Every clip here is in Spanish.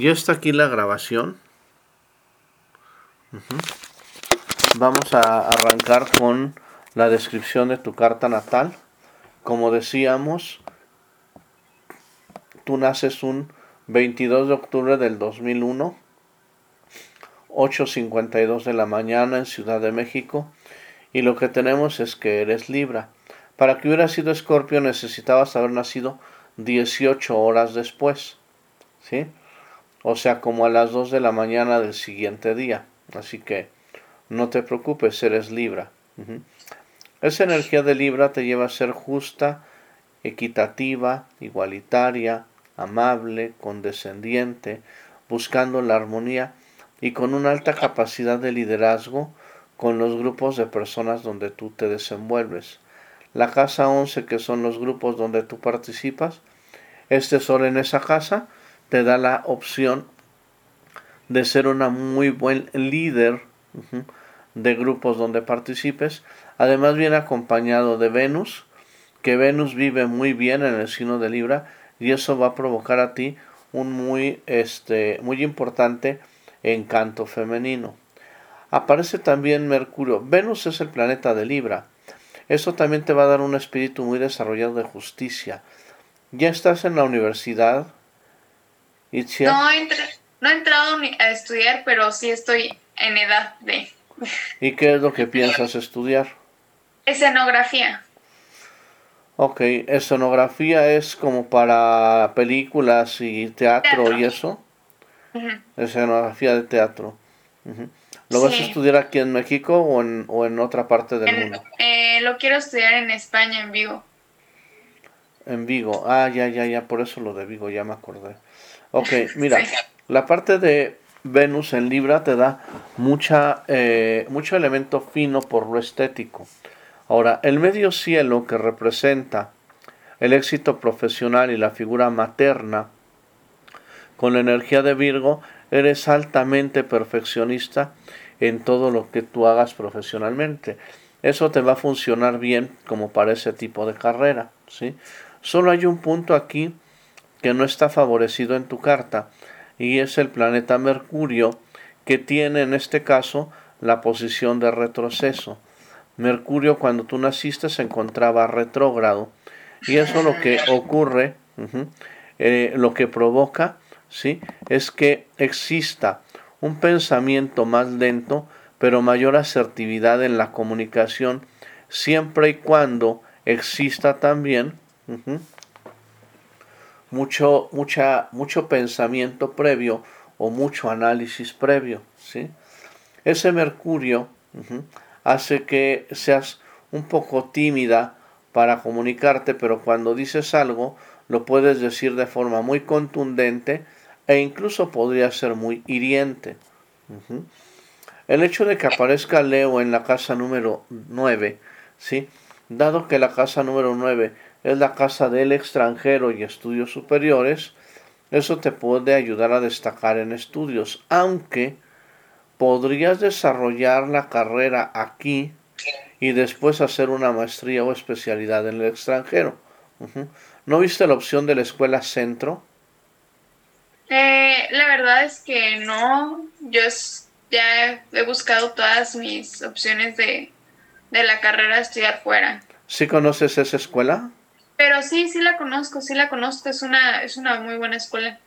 Ya está aquí la grabación. Vamos a arrancar con la descripción de tu carta natal. Como decíamos, tú naces un 22 de octubre del 2001, 8.52 de la mañana en Ciudad de México. Y lo que tenemos es que eres Libra. Para que hubiera sido Escorpio necesitabas haber nacido 18 horas después. ¿Sí? O sea, como a las 2 de la mañana del siguiente día. Así que no te preocupes, eres Libra. Esa energía de Libra te lleva a ser justa, equitativa, igualitaria, amable, condescendiente, buscando la armonía y con una alta capacidad de liderazgo con los grupos de personas donde tú te desenvuelves. La casa 11, que son los grupos donde tú participas, este sol en esa casa te da la opción de ser una muy buen líder de grupos donde participes. Además viene acompañado de Venus, que Venus vive muy bien en el signo de Libra y eso va a provocar a ti un muy, este, muy importante encanto femenino. Aparece también Mercurio. Venus es el planeta de Libra. Eso también te va a dar un espíritu muy desarrollado de justicia. Ya estás en la universidad, no, no he entrado a estudiar, pero sí estoy en edad de... ¿Y qué es lo que piensas estudiar? Escenografía. Ok, escenografía es como para películas y teatro, y eso. Escenografía de teatro. ¿Lo vas a estudiar aquí en México o en, o en otra parte del mundo? Eh, lo quiero estudiar en España, en Vigo. En Vigo, ah, ya, ya, ya, por eso lo de Vigo, ya me acordé. Ok, mira, la parte de Venus en Libra te da mucha, eh, mucho elemento fino por lo estético. Ahora, el medio cielo que representa el éxito profesional y la figura materna, con la energía de Virgo, eres altamente perfeccionista en todo lo que tú hagas profesionalmente. Eso te va a funcionar bien como para ese tipo de carrera, ¿sí? Solo hay un punto aquí que no está favorecido en tu carta y es el planeta Mercurio que tiene en este caso la posición de retroceso. Mercurio cuando tú naciste se encontraba retrógrado y eso lo que ocurre, eh, lo que provoca, ¿sí? es que exista un pensamiento más lento pero mayor asertividad en la comunicación siempre y cuando exista también mucho, mucha, mucho pensamiento previo o mucho análisis previo. ¿sí? Ese Mercurio hace que seas un poco tímida para comunicarte, pero cuando dices algo lo puedes decir de forma muy contundente e incluso podría ser muy hiriente. El hecho de que aparezca Leo en la casa número 9, ¿sí? dado que la casa número 9 es la casa del extranjero y estudios superiores, eso te puede ayudar a destacar en estudios, aunque podrías desarrollar la carrera aquí y después hacer una maestría o especialidad en el extranjero. ¿No viste la opción de la escuela centro? Eh, la verdad es que no. Yo ya he buscado todas mis opciones de, de la carrera de estudiar fuera. ¿Sí conoces esa escuela? Pero sí, sí la conozco, sí la conozco, es una, es una muy buena escuela.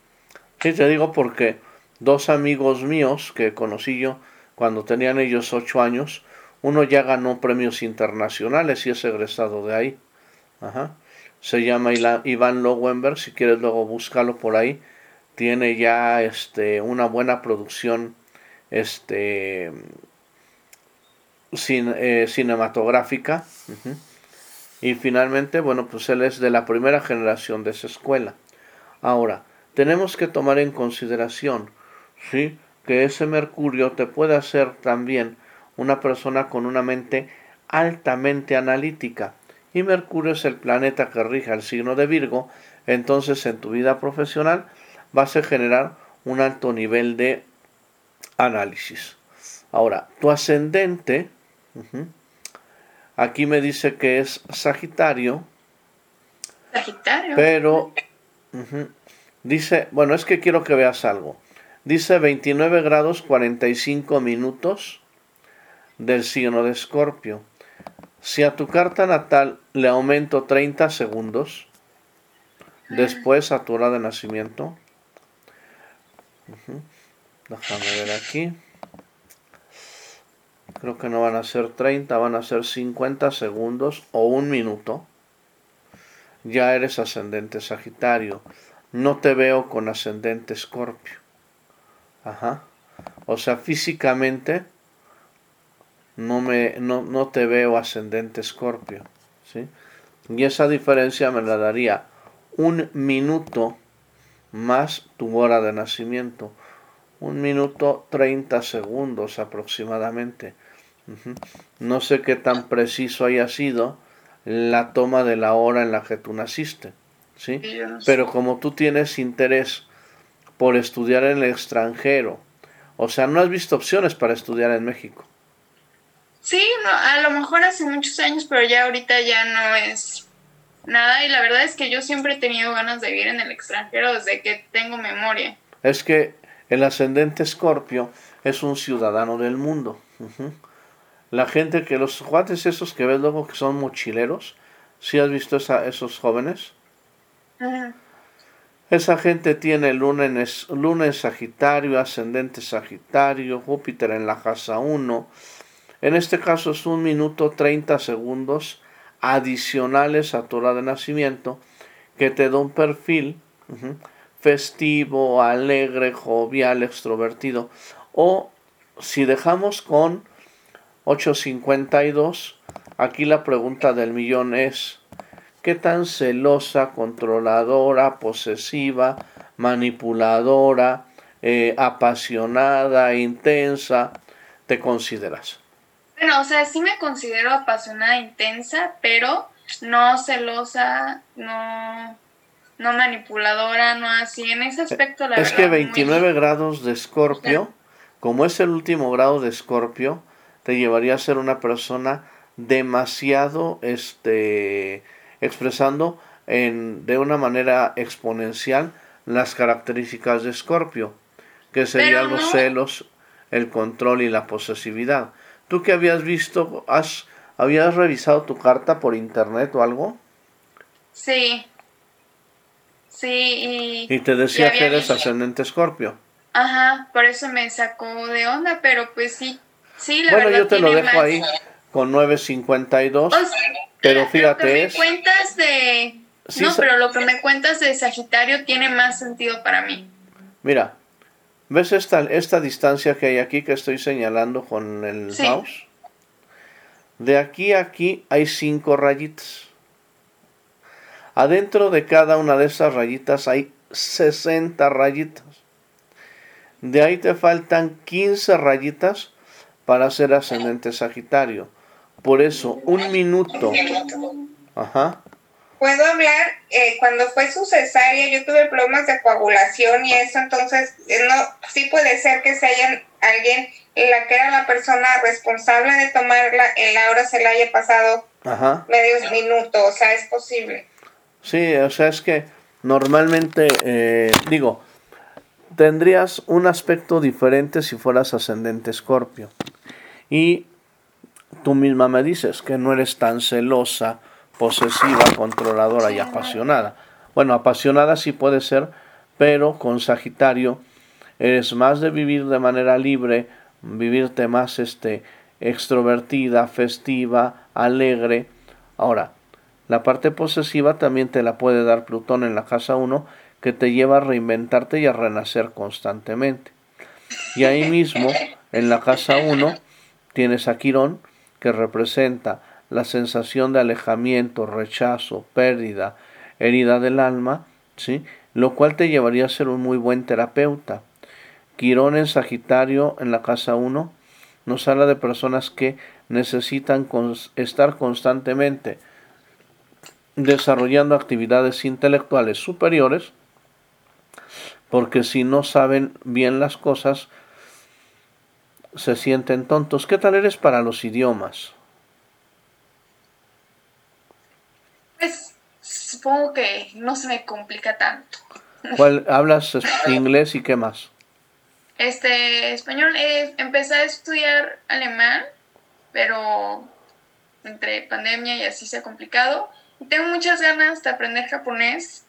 Sí, te digo porque dos amigos míos que conocí yo cuando tenían ellos ocho años, uno ya ganó premios internacionales y es egresado de ahí. Ajá. Se llama Iván Lowenberg, si quieres luego búscalo por ahí. Tiene ya este, una buena producción este, eh, cinematográfica. Y finalmente, bueno, pues él es de la primera generación de esa escuela. Ahora, tenemos que tomar en consideración, ¿sí? Que ese Mercurio te puede hacer también una persona con una mente altamente analítica. Y Mercurio es el planeta que rige el signo de Virgo. Entonces, en tu vida profesional vas a generar un alto nivel de análisis. Ahora, tu ascendente, Aquí me dice que es Sagitario. Sagitario. Pero, Dice, bueno, es que quiero que veas algo. Dice 29 grados 45 minutos del signo de Escorpio. Si a tu carta natal le aumento 30 segundos, después a tu hora de nacimiento, déjame ver aquí, creo que no van a ser 30, van a ser 50 segundos o un minuto, ya eres ascendente Sagitario. No te veo con ascendente Escorpio. Ajá. O sea, físicamente no, me, no, no te veo ascendente escorpio. ¿sí? Y esa diferencia me la daría un minuto más tu hora de nacimiento. Un minuto 30 segundos aproximadamente. No sé qué tan preciso haya sido la toma de la hora en la que tú naciste. ¿sí? Pero como tú tienes interés por estudiar en el extranjero, o sea, no has visto opciones para estudiar en México. Sí, no, a lo mejor hace muchos años, pero ya ahorita ya no es nada y la verdad es que yo siempre he tenido ganas de vivir en el extranjero desde que tengo memoria. Es que el ascendente escorpio es un ciudadano del mundo. La gente que los juates esos que ves luego que son mochileros, ¿sí has visto esa, esos jóvenes? Esa gente tiene lunes, lunes Sagitario, ascendente Sagitario, Júpiter en la casa 1, en este caso es un minuto 30 segundos adicionales a tu hora de nacimiento que te da un perfil festivo, alegre, jovial, extrovertido. O si dejamos con 852, aquí la pregunta del millón es, ¿qué tan celosa, controladora, posesiva, manipuladora, eh, apasionada, intensa te consideras? Bueno, o sea, sí me considero apasionada, intensa, pero no celosa, no, no manipuladora, no así. En ese aspecto, la es verdad. Es que 29 grados de escorpio, como es el último grado de escorpio, te llevaría a ser una persona demasiado, este, expresando en, de una manera exponencial las características de escorpio, que serían los celos, el control y la posesividad. ¿Tú qué habías visto? ¿Has, ¿Habías revisado tu carta por internet o algo? Sí. Sí, y... Y te decía que eres ascendente escorpio. Ajá, por eso me sacó de onda, pero pues sí, sí, la bueno, yo te lo dejo ahí con 952. pero fíjate, lo que me cuentas de... no, pero lo que me cuentas de Sagitario tiene más sentido para mí. Mira, ¿Ves esta, esta distancia que hay aquí que estoy señalando con el mouse? De aquí a aquí hay cinco rayitas. Adentro de cada una de esas rayitas hay 60 rayitas. De ahí te faltan 15 rayitas para ser ascendente Sagitario. Por eso, un minuto. Ajá puedo hablar, eh, cuando fue su cesárea yo tuve problemas de coagulación y eso, entonces eh, no, sí puede ser que se hayan alguien, la que era la persona responsable de tomarla, en la hora se la haya pasado medios minutos, o sea, es posible. Sí, o sea, es que normalmente, eh, digo, tendrías un aspecto diferente si fueras ascendente escorpio. Y tú misma me dices que no eres tan celosa, posesiva, controladora y apasionada. Bueno, apasionada sí puede ser, pero con Sagitario eres más de vivir de manera libre, vivirte más este extrovertida, festiva, alegre. Ahora, la parte posesiva también te la puede dar Plutón en la casa 1, que te lleva a reinventarte y a renacer constantemente. Y ahí mismo, en la casa 1, tienes a Quirón, que representa la sensación de alejamiento, rechazo, pérdida, herida del alma, ¿sí? lo cual te llevaría a ser un muy buen terapeuta. Quirón en Sagitario en la casa 1 nos habla de personas que necesitan estar constantemente desarrollando actividades intelectuales superiores, porque si no saben bien las cosas, se sienten tontos. ¿Qué tal eres para los idiomas? supongo que no se me complica tanto. ¿Cuál, ¿Hablas inglés y qué más? Este, español, eh, empecé a estudiar alemán, pero entre pandemia y así se ha complicado. Tengo muchas ganas de aprender japonés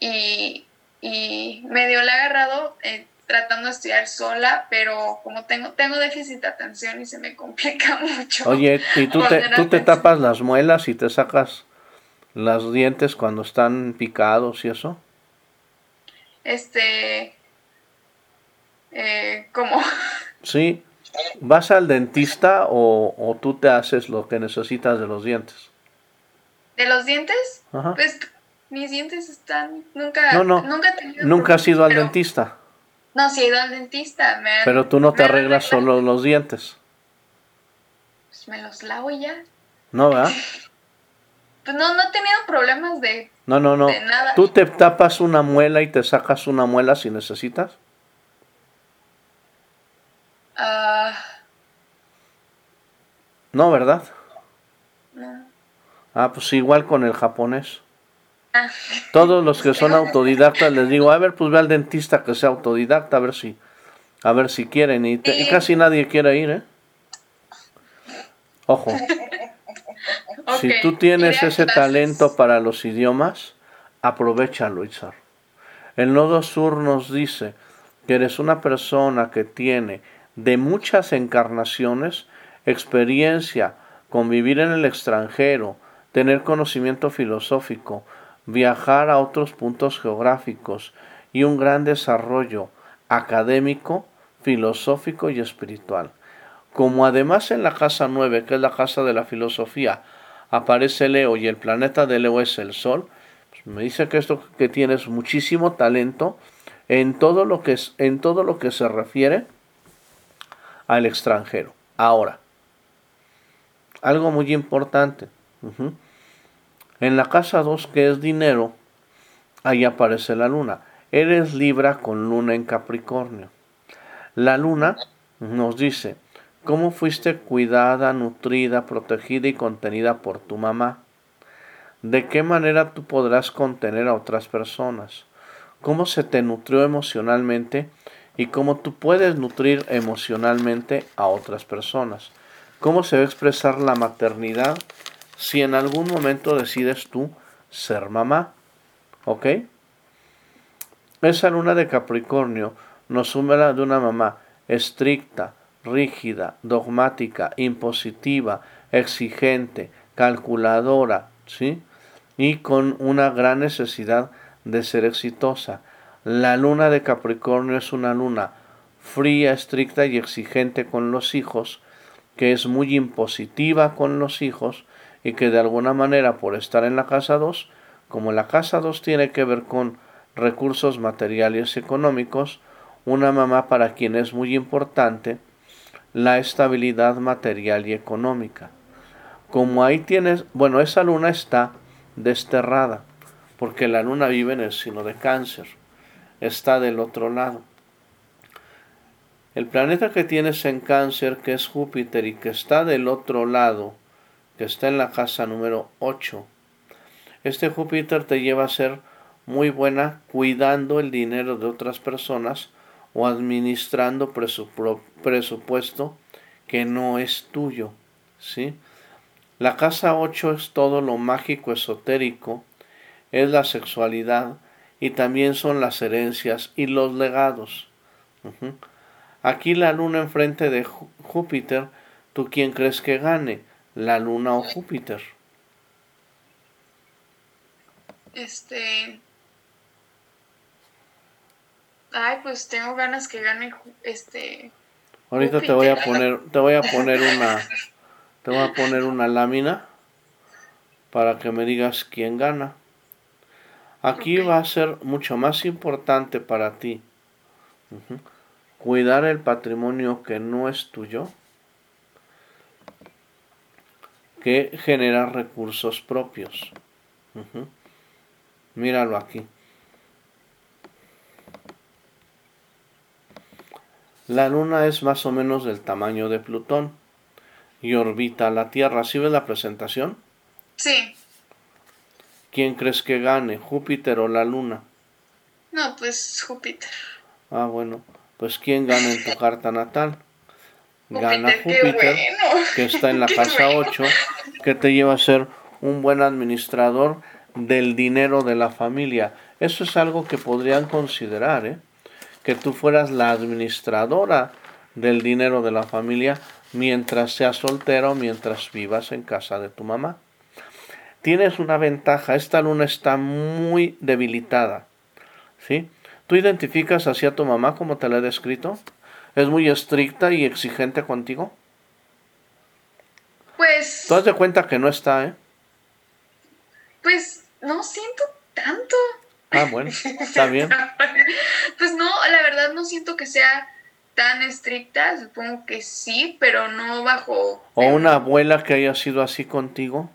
y, y medio la he agarrado eh, tratando de estudiar sola, pero como tengo, tengo déficit de atención y se me complica mucho. Oye, ¿y tú te, tú te tapas las muelas y te sacas los dientes cuando están picados y eso? Este... Eh, ¿Cómo? Sí. ¿Vas al dentista o, o tú te haces lo que necesitas de los dientes? ¿De los dientes? Pues mis dientes están. Nunca. No, no. Nunca, ¿Nunca has ido al dentista. No, sí he ido al dentista. Me pero tú no te arreglas solo los dientes. Pues me los lavo y ya. No, ¿verdad? pues no, no he tenido problemas de. No, no, no. nada. ¿Tú te tapas una muela y te sacas una muela si necesitas? Ah. no, ¿verdad? No. Ah, pues igual con el japonés. Todos los que son autodidactas les digo, a ver, pues ve al dentista que sea autodidacta, a ver si, a ver si quieren. Y, casi nadie quiere ir, ¿eh? Ojo. Si tú tienes ese talento para los idiomas, aprovechalo, Izar. El Nodo Sur nos dice que eres una persona que tiene de muchas encarnaciones experiencia con vivir en el extranjero, tener conocimiento filosófico, viajar a otros puntos geográficos y un gran desarrollo académico, filosófico y espiritual. Como además en la casa 9, que es la casa de la filosofía, aparece Leo y el planeta de Leo es el Sol, pues me dice que esto que tienes muchísimo talento en todo lo que es, en todo lo que se refiere al extranjero. Ahora, algo muy importante. En la casa 2, que es dinero, ahí aparece la luna. Eres Libra con luna en Capricornio. La luna nos dice, ¿cómo fuiste cuidada, nutrida, protegida y contenida por tu mamá? ¿De qué manera tú podrás contener a otras personas? ¿Cómo se te nutrió emocionalmente y cómo tú puedes nutrir emocionalmente a otras personas? ¿Cómo se va a expresar la maternidad si en algún momento decides tú ser mamá. ¿Ok? Esa luna de Capricornio nos humera de una mamá estricta, rígida, dogmática, impositiva, exigente, calculadora, ¿sí? Y con una gran necesidad de ser exitosa. La luna de Capricornio es una luna fría, estricta y exigente con los hijos, que es muy impositiva con los hijos, y que de alguna manera por estar en la casa 2, como la casa 2 tiene que ver con recursos materiales y económicos, una mamá para quien es muy importante la estabilidad material y económica. Como ahí tienes, bueno, esa luna está desterrada, porque la luna vive en el signo de cáncer, está del otro lado. El planeta que tienes en cáncer, que es Júpiter y que está del otro lado, está en la casa número 8. Este Júpiter te lleva a ser muy buena cuidando el dinero de otras personas o administrando presupuesto que no es tuyo. ¿sí? La casa 8 es todo lo mágico esotérico, es la sexualidad y también son las herencias y los legados. Aquí la luna enfrente de Júpiter, ¿tú quién crees que gane? La luna o Júpiter? Este. Ay, pues tengo ganas que gane este. Ahorita te voy a poner, te voy a poner una, te voy a poner una lámina para que me digas quién gana. Aquí va a ser mucho más importante para ti cuidar el patrimonio que no es tuyo que genera recursos propios. Míralo aquí. La Luna es más o menos del tamaño de Plutón y orbita la Tierra. ¿Sí ves la presentación? Sí. ¿Quién crees que gane, Júpiter o la Luna? No, pues Júpiter. Ah, bueno. Pues ¿quién gana en tu carta natal? Gana Júpiter, qué Júpiter, bueno. que está en la casa bueno. 8, que te lleva a ser un buen administrador del dinero de la familia. Eso es algo que podrían considerar, ¿eh? Que tú fueras la administradora del dinero de la familia mientras seas soltero, mientras vivas en casa de tu mamá. Tienes una ventaja, esta luna está muy debilitada, ¿sí? ¿Tú identificas así a tu mamá como te la he descrito? ¿Es muy estricta y exigente contigo? Pues, Tú das de cuenta que no está, ¿eh? pues no siento tanto. Ah, bueno, está bien. Pues no, la verdad no siento que sea tan estricta, supongo que sí, pero no bajo... O una abuela que haya sido así contigo.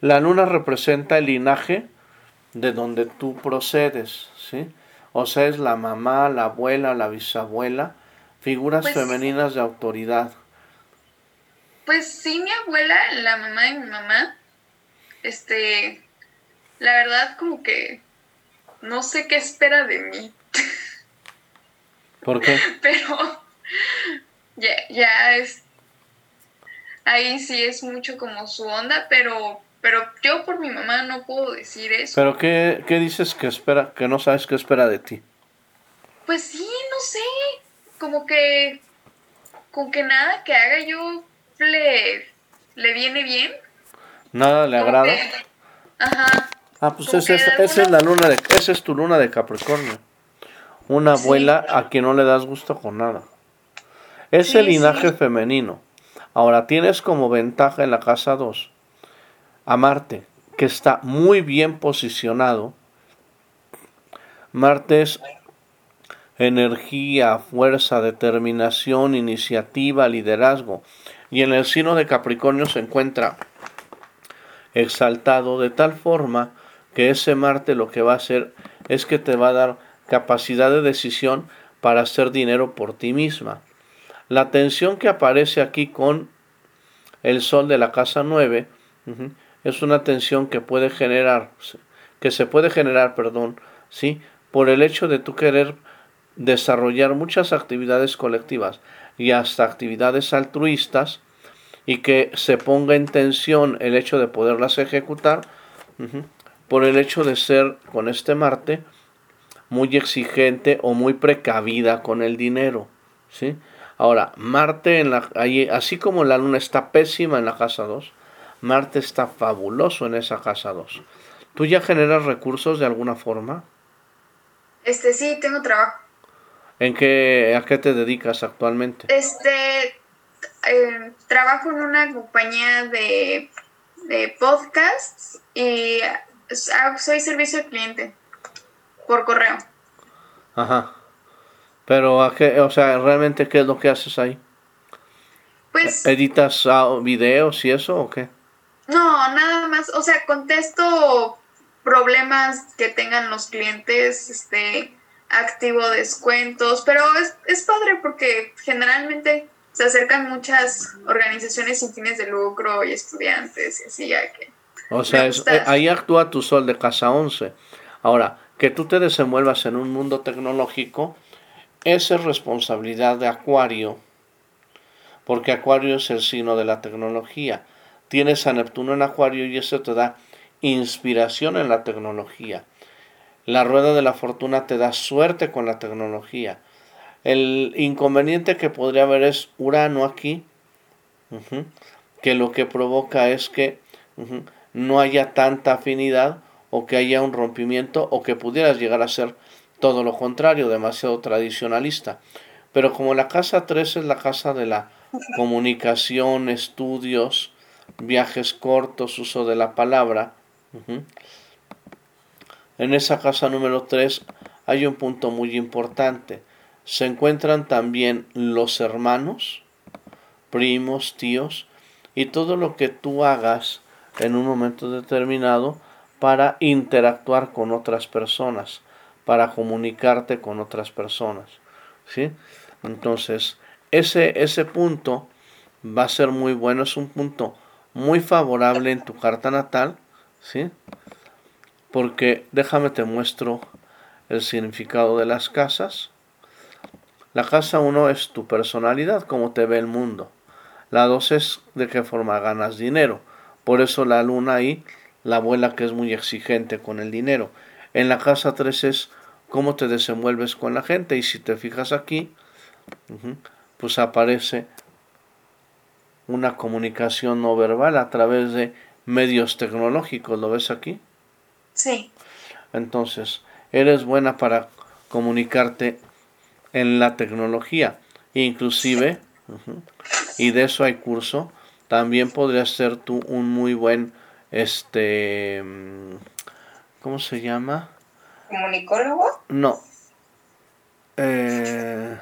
La luna representa el linaje de donde tú procedes, ¿sí? O sea, es la mamá, la abuela, la bisabuela, figuras Pues- femeninas de autoridad. Pues sí, mi abuela, la mamá de mi mamá, este, la verdad como que no sé qué espera de mí, ¿Por qué? pero ya, ya es, ahí sí es mucho como su onda, pero, pero yo por mi mamá no puedo decir eso. ¿Pero qué, qué dices que espera, que no sabes qué espera de ti? Pues sí, no sé, como que, con que nada que haga yo le, le viene bien. ¿Nada le como agrada? que- ajá. Ah, pues esa es, esa es la luna de, esa es tu luna de Capricornio. Una Sí. abuela a quien no le das gusto con nada. Es Sí, el linaje sí. femenino. Ahora tienes como ventaja en la casa 2 a Marte, que está muy bien posicionado. Marte es energía, fuerza, determinación, iniciativa, liderazgo. Y en el signo de Capricornio se encuentra exaltado de tal forma que ese Marte lo que va a hacer es que te va a dar capacidad de decisión para hacer dinero por ti misma. La tensión que aparece aquí con el Sol de la casa 9 ujú, es una tensión que puede generar, que se puede generar, perdón, sí, por el hecho de tú querer desarrollar muchas actividades colectivas y hasta actividades altruistas y que se ponga en tensión el hecho de poderlas ejecutar por el hecho de ser con este Marte muy exigente o muy precavida con el dinero, ¿sí? Ahora, Marte, en la, ahí- así como la Luna está pésima en la casa 2, Marte está fabuloso en esa casa 2. ¿Tú ya generas recursos de alguna forma? Este sí, tengo trabajo. ¿En qué, a qué te dedicas actualmente? Este, eh, trabajo en una compañía de, de podcasts y hago- soy servicio al cliente por correo. Ajá. Pero, ¿a qué, o sea, realmente qué es lo que haces ahí? Pues ¿Editas ah, videos y eso o qué? no, nada más, o sea, contesto problemas que tengan los clientes, este, activo descuentos, pero es, es padre porque generalmente se acercan muchas organizaciones sin fines de lucro y estudiantes y así ya que O sea, es- eh, ahí actúa tu sol de casa 11. Ahora, que tú te desenvuelvas en un mundo tecnológico, esa es responsabilidad de Acuario, porque Acuario es el signo de la tecnología. Tienes a Neptuno en Acuario y eso te da inspiración en la tecnología. La rueda de la fortuna te da suerte con la tecnología. El inconveniente que podría haber es Urano aquí, que lo que provoca es que no haya tanta afinidad o que haya un rompimiento o que pudieras llegar a ser todo lo contrario, demasiado tradicionalista. Pero como la casa 3 es la casa de la comunicación, estudios, viajes cortos, uso de la palabra, en esa casa número 3 hay un punto muy importante. Se encuentran también los hermanos, primos, tíos, y todo lo que tú hagas en un momento determinado para interactuar con otras personas, para comunicarte con otras personas. ¿sí? Entonces, ese, ese punto va a ser muy bueno, es un punto muy favorable en tu carta natal, ¿sí? Porque déjame te muestro el significado de las casas. La casa 1 es tu personalidad, cómo te ve el mundo. La 2 es de qué forma ganas dinero. Por eso la luna ahí, la abuela que es muy exigente con el dinero. En la casa 3 es cómo te desenvuelves con la gente. Y si te fijas aquí, pues aparece una comunicación no verbal a través de medios tecnológicos. ¿Lo ves aquí? Sí. Entonces, eres buena para comunicarte en la tecnología, inclusive, y de eso hay curso, también podrías ser tú un muy buen, este, ¿cómo se llama? ¿Comunicólogo? No. Eh,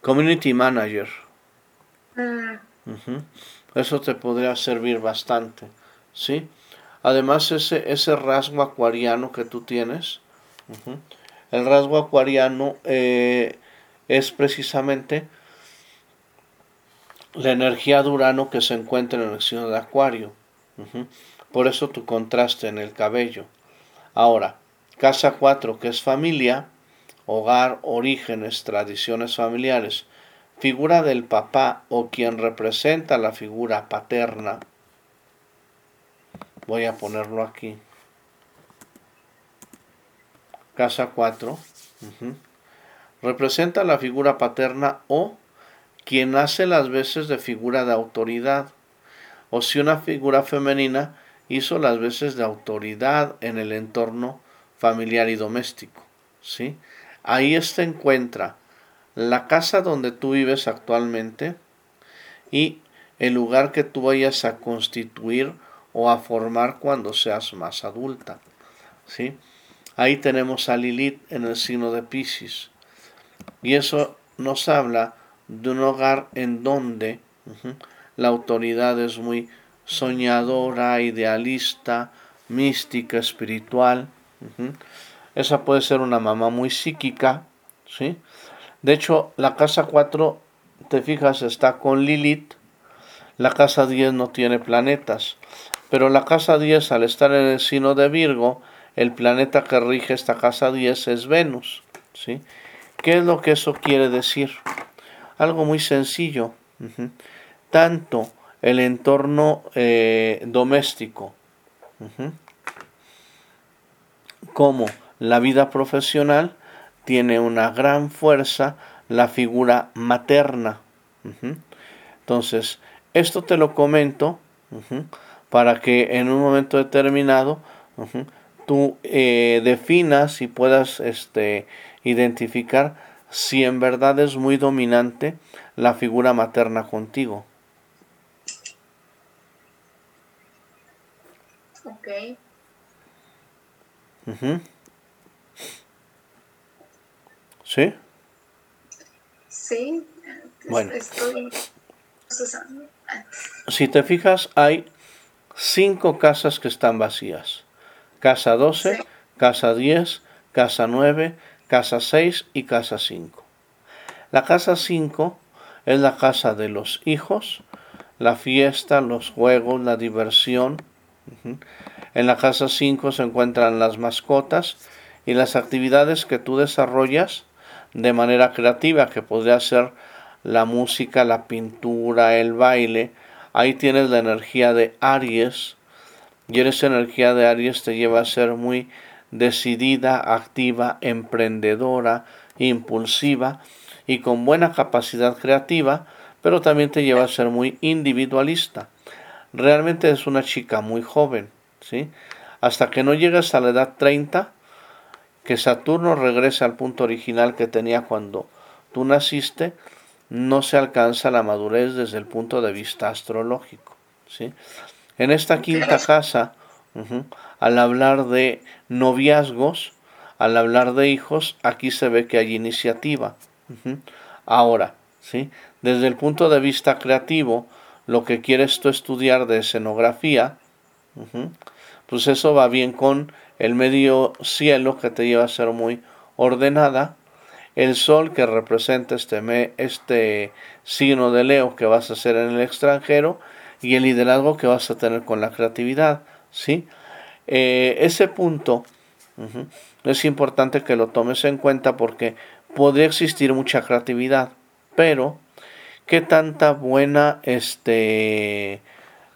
community manager. Mm. Eso te podría servir bastante, ¿sí? Además, ese, ese rasgo acuariano que tú tienes, el rasgo acuariano eh, es precisamente la energía de Urano que se encuentra en el signo de Acuario. Por eso tu contraste en el cabello. Ahora, casa 4, que es familia, hogar, orígenes, tradiciones familiares, figura del papá o quien representa la figura paterna. Voy a ponerlo aquí. Casa 4. Representa la figura paterna o quien hace las veces de figura de autoridad. O si una figura femenina hizo las veces de autoridad en el entorno familiar y doméstico. ¿sí? Ahí se encuentra la casa donde tú vives actualmente y el lugar que tú vayas a constituir o a formar cuando seas más adulta. ¿sí? Ahí tenemos a Lilith en el signo de Pisces. Y eso nos habla de un hogar en donde la autoridad es muy soñadora, idealista, mística, espiritual. Esa puede ser una mamá muy psíquica, ¿sí? De hecho, la casa 4, te fijas, está con Lilith. La casa 10 no tiene planetas. Pero la casa 10, al estar en el signo de Virgo, el planeta que rige esta casa 10 es Venus. ¿sí? ¿Qué es lo que eso quiere decir? Algo muy sencillo. Tanto el entorno eh, doméstico como la vida profesional tiene una gran fuerza la figura materna. Entonces, esto te lo comento para que en un momento determinado tú eh, definas y puedas este, identificar si en verdad es muy dominante la figura materna contigo. Ok. ¿Sí? Sí. Bueno. Estoy Si te fijas, hay cinco casas que están vacías. Casa 12, casa 10, casa 9, casa 6 y casa 5. La casa 5 es la casa de los hijos, la fiesta, los juegos, la diversión. En la casa 5 se encuentran las mascotas y las actividades que tú desarrollas de manera creativa, que podría ser la música, la pintura, el baile. Ahí tienes la energía de Aries, y esa energía de Aries te lleva a ser muy decidida, activa, emprendedora, impulsiva y con buena capacidad creativa, pero también te lleva a ser muy individualista. Realmente es una chica muy joven, ¿sí? Hasta que no llegas a la edad 30, que Saturno regrese al punto original que tenía cuando tú naciste, no se alcanza la madurez desde el punto de vista astrológico, ¿sí? En esta quinta casa, al hablar de noviazgos, al hablar de hijos, aquí se ve que hay iniciativa. Ahora, ¿sí? desde el punto de vista creativo, lo que quieres tú estudiar de escenografía, pues eso va bien con el medio cielo que te lleva a ser muy ordenada, el sol que representa este, este signo de Leo que vas a hacer en el extranjero, y el liderazgo que vas a tener con la creatividad, ¿sí? Eh, ese punto es importante que lo tomes en cuenta porque podría existir mucha creatividad, pero qué tanta buena este,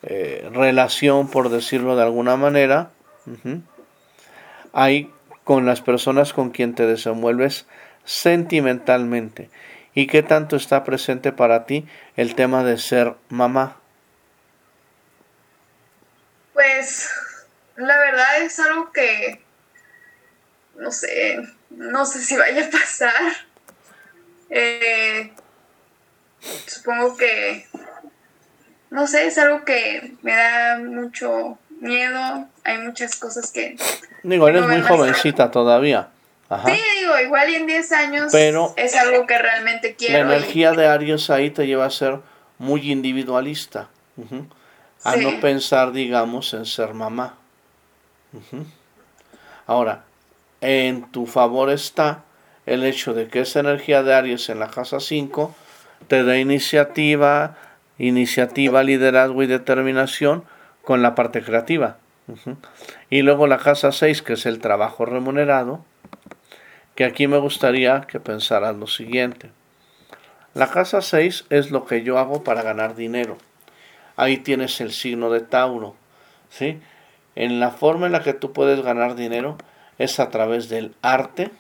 eh, relación, por decirlo de alguna manera, hay con las personas con quien te desenvuelves sentimentalmente y qué tanto está presente para ti el tema de ser mamá. Pues la verdad es algo que no sé, no sé si vaya a pasar. Eh, supongo que, no sé, es algo que me da mucho miedo. Hay muchas cosas que... Digo, eres muy jovencita todavía. Sí, digo, igual y en 10 años Pero es algo que realmente quiero. La energía de Aries ahí te lleva a ser muy individualista. A no pensar, digamos, en ser mamá. Ahora, en tu favor está el hecho de que esa energía de Aries en la casa 5 te da iniciativa, iniciativa, liderazgo y determinación con la parte creativa. Y luego la casa 6, que es el trabajo remunerado, que aquí me gustaría que pensaras lo siguiente. La casa 6 es lo que yo hago para ganar dinero. Ahí tienes el signo de Tauro. ¿sí? En la forma en la que tú puedes ganar dinero es a través del arte,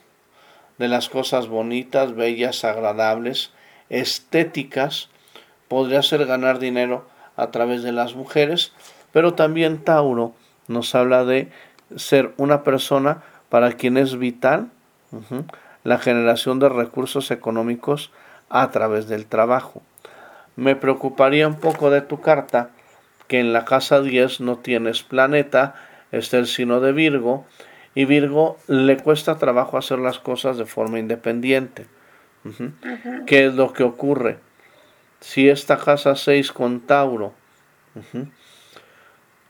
de las cosas bonitas, bellas, agradables, estéticas. Podría ser ganar dinero a través de las mujeres, pero también Tauro nos habla de ser una persona para quien es vital la generación de recursos económicos a través del trabajo. Me preocuparía un poco de tu carta que en la casa 10 no tienes planeta, está el signo de Virgo, y Virgo le cuesta trabajo hacer las cosas de forma independiente. ¿Qué es lo que ocurre? Si esta casa 6 con Tauro,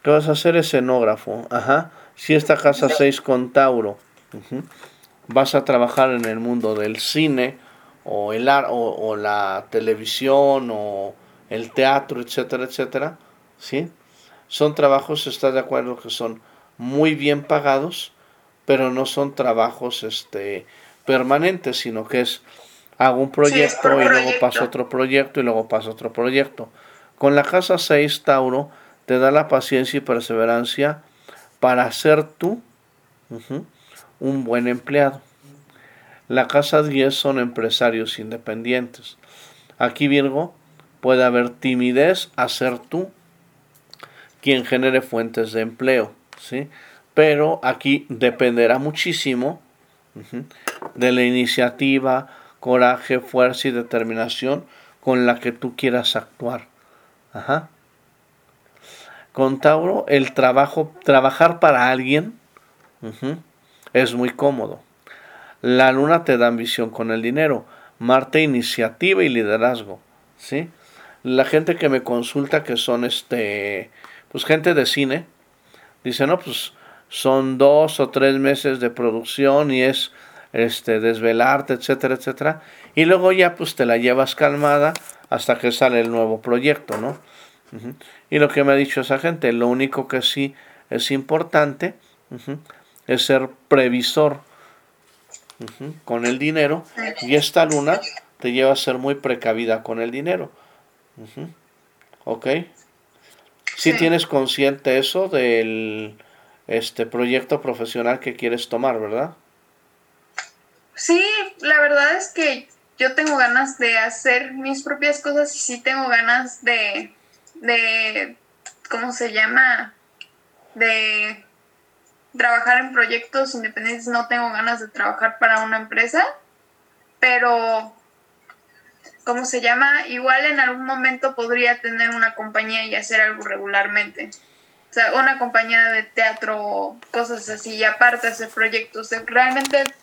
¿qué vas a hacer? Escenógrafo. Ajá. Si esta casa 6 con Tauro, vas a trabajar en el mundo del cine o, el o, o la televisión o el teatro, etcétera, etcétera, ¿sí? Son trabajos, ¿estás de acuerdo? Que son muy bien pagados, pero no son trabajos este, permanentes, sino que es hago un proyecto y luego paso otro proyecto y luego paso otro proyecto. Con la casa 6, Tauro, te da la paciencia y perseverancia para ser tú un buen empleado. La casa 10 son empresarios independientes. Aquí Virgo puede haber timidez a ser tú quien genere fuentes de empleo, ¿sí? pero aquí dependerá muchísimo de la iniciativa, coraje, fuerza y determinación con la que tú quieras actuar. Ajá. Con Tauro, el trabajo, trabajar para alguien es muy cómodo. La luna te da ambición con el dinero. Marte, iniciativa y liderazgo. ¿sí? La gente que me consulta, que son este, pues gente de cine, dice, no, pues son dos o tres meses de producción y es este desvelarte, etcétera, etcétera. Y luego ya pues te la llevas calmada hasta que sale el nuevo proyecto, ¿no? Y lo que me ha dicho esa gente, lo único que sí es importante es ser previsor con el dinero y esta luna te lleva a ser muy precavida con el dinero. ¿Ok? Si tienes consciente eso del este proyecto profesional que quieres tomar, ¿verdad? Sí, la verdad es que yo tengo ganas de hacer mis propias cosas y sí tengo ganas de, de ¿cómo se llama? De trabajar en proyectos independientes. No tengo ganas de trabajar para una empresa, pero, ¿cómo se llama? Igual en algún momento podría tener una compañía y hacer algo regularmente sea, una compañía de teatro, cosas así, y aparte hacer proyectos. Realmente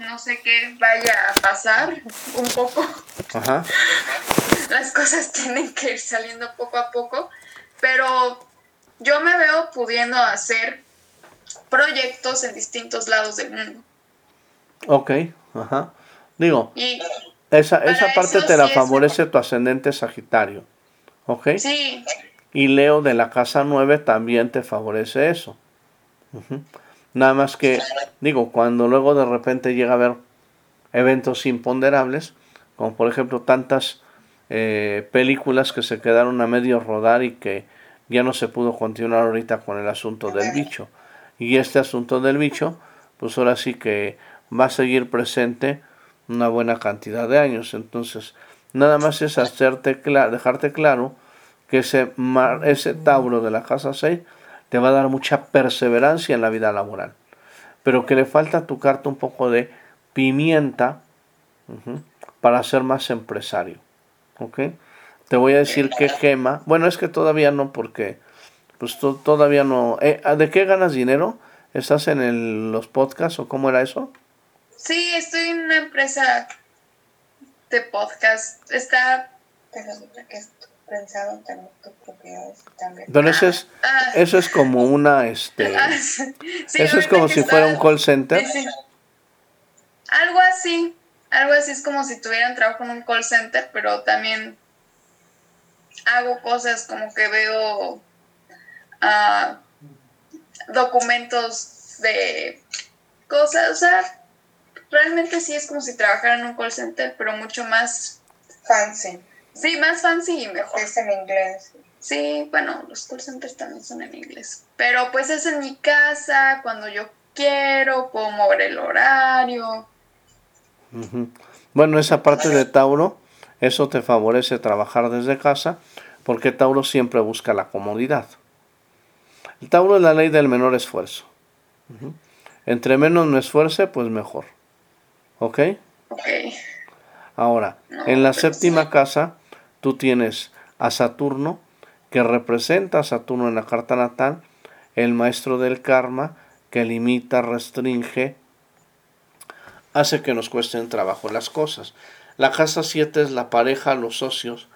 no sé qué vaya a pasar un poco. Ajá. Las cosas tienen que ir saliendo poco a poco, pero yo me veo pudiendo hacer proyectos en distintos lados del mundo. Ok, ajá. Digo, esa, esa parte te la favorece tu ascendente Sagitario. ¿Ok? Sí. Y Leo de la casa 9 también te favorece eso. Nada más que, digo, cuando luego de repente llega a haber eventos imponderables, como por ejemplo tantas eh, películas que se quedaron a medio rodar y que ya no se pudo continuar ahorita con el asunto del bicho. Y este asunto del bicho, pues ahora sí que va a seguir presente una buena cantidad de años. Entonces, nada más es hacerte dejarte claro que ese, ese Tauro de la casa 6 te va a dar mucha perseverancia en la vida laboral. Pero que le falta a tu carta un poco de pimienta para ser más empresario. ¿Ok? Te voy a decir qué gema. Bueno, es que todavía no, porque pues todavía no. Eh, ¿De qué ganas dinero? ¿Estás en los podcasts o cómo era eso? Sí, estoy en una empresa de podcast. Está. pensado tener tus propiedades también. Pero eso es, ah. eso es como una. este ah, Eso es como si fuera un call center. Algo así. Algo así es como si tuvieran trabajo en un call center, pero también hago cosas como que veo uh, documentos de cosas, o sea, realmente sí es como si trabajara en un call center, pero mucho más fancy. Sí, más fancy y mejor. Es en inglés. Sí, bueno, los call centers también son en inglés. Pero pues es en mi casa, cuando yo quiero, puedo mover el horario. Bueno, esa parte de Tauro, eso te favorece trabajar desde casa, porque Tauro siempre busca la comodidad. El Tauro es la ley del menor esfuerzo. Entre menos me esfuerce, pues mejor. ¿Ok? Ok. Ahora, en la séptima casa, tú tienes a Saturno, que representa a Saturno en la carta natal, el maestro del karma, que limita, restringe, hace que nos cuesten trabajo las cosas. La casa 7 es la pareja, los socios,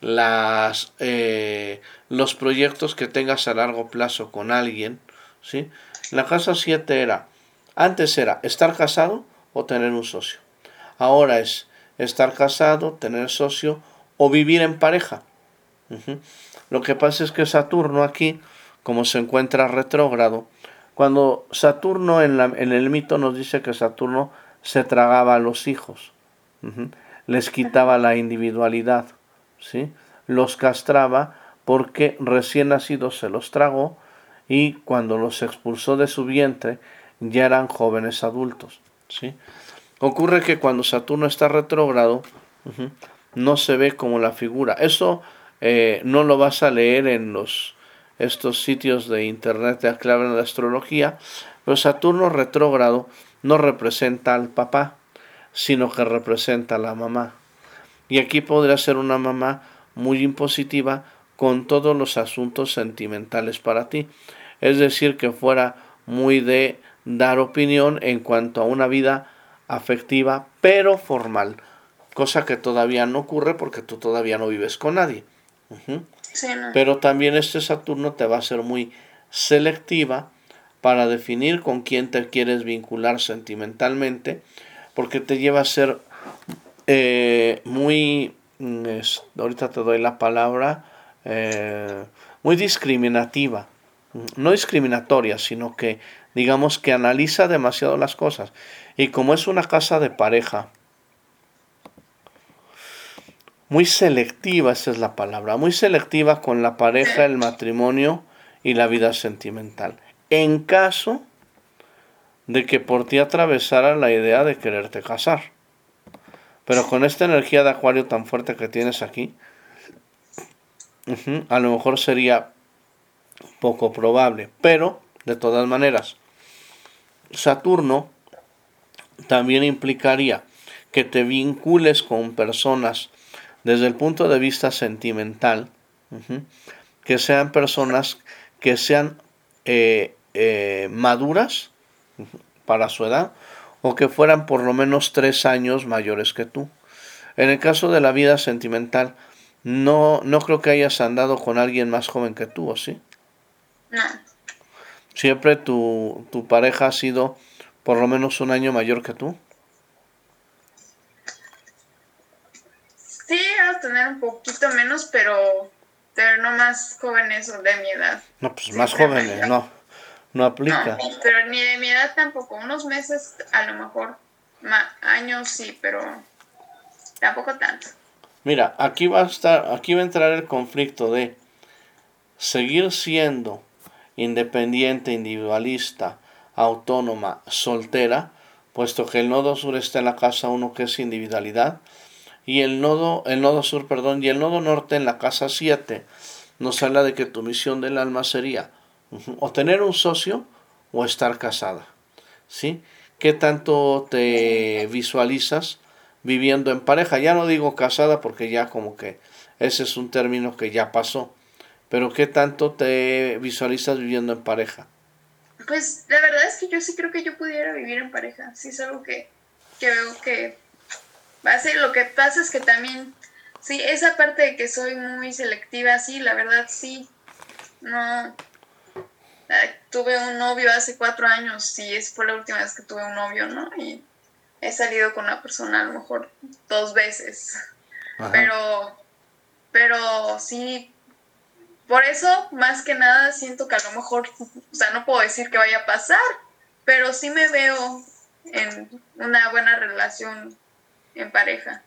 las, eh, los proyectos que tengas a largo plazo con alguien. ¿sí? La casa 7 era, antes era estar casado o tener un socio. Ahora es estar casado, tener socio o vivir en pareja. Lo que pasa es que Saturno aquí, como se encuentra retrógrado, cuando Saturno en, la, en, el mito nos dice que Saturno se tragaba a los hijos, les quitaba la individualidad, los castraba porque recién nacidos se los tragó y cuando los expulsó de su vientre ya eran jóvenes adultos. ¿sí? Ocurre que cuando Saturno está retrógrado no se ve como la figura. Eso eh, no lo vas a leer en estos sitios de internet de clave de astrología, pero Saturno retrógrado no representa al papá, sino que representa a la mamá. Y aquí podría ser una mamá muy impositiva con todos los asuntos sentimentales para ti. Es decir, que fuera muy de dar opinión en cuanto a una vida afectiva, pero formal, cosa que todavía no ocurre porque tú todavía no vives con nadie. Pero también este Saturno te va a ser muy selectiva para definir con quién te quieres vincular sentimentalmente, porque te lleva a ser eh, muy, mm, ahorita te doy la palabra, eh, muy discriminativa, no discriminatoria, sino que digamos que analiza demasiado las cosas. Y como es una casa de pareja, muy selectiva, esa es la palabra, muy selectiva con la pareja, el matrimonio y la vida sentimental. En caso de que por ti atravesara la idea de quererte casar. Pero con esta energía de acuario tan fuerte que tienes aquí, a lo mejor sería poco probable. Pero, de todas maneras, Saturno también implicaría que te vincules con personas desde el punto de vista sentimental, que sean personas que sean eh, eh, maduras para su edad o que fueran por lo menos tres años mayores que tú. En el caso de la vida sentimental, no, no creo que hayas andado con alguien más joven que tú, ¿o sí? No. Siempre tu, tu pareja ha sido por lo menos un año mayor que tú. Sí, a tener un poquito menos, pero, pero no más jóvenes de mi edad. No, pues más jóvenes, no. No aplica. pero ni de mi edad tampoco. Unos meses, a lo mejor, años sí, pero tampoco tanto. Mira, aquí va a estar, aquí va a entrar el conflicto de seguir siendo independiente, individualista, autónoma, soltera, puesto que el nodo sur está en la casa 1 que es individualidad y el nodo el nodo sur, perdón, y el nodo norte en la casa 7 nos habla de que tu misión del alma sería o tener un socio o estar casada. ¿Sí? ¿Qué tanto te visualizas viviendo en pareja? Ya no digo casada porque ya como que ese es un término que ya pasó. Pero ¿qué tanto te visualizas viviendo en pareja? Pues la verdad es que yo sí creo que yo pudiera vivir en pareja. Sí es algo que, que veo que va a ser. Lo que pasa es que también, sí, esa parte de que soy muy selectiva, sí, la verdad sí. No, tuve un novio hace cuatro años y es por la última vez que tuve un novio, ¿no? Y he salido con una persona a lo mejor dos veces. Pero, pero sí, por eso más que nada siento que a lo mejor, o sea, no puedo decir que vaya a pasar, pero sí me veo en una buena relación en pareja.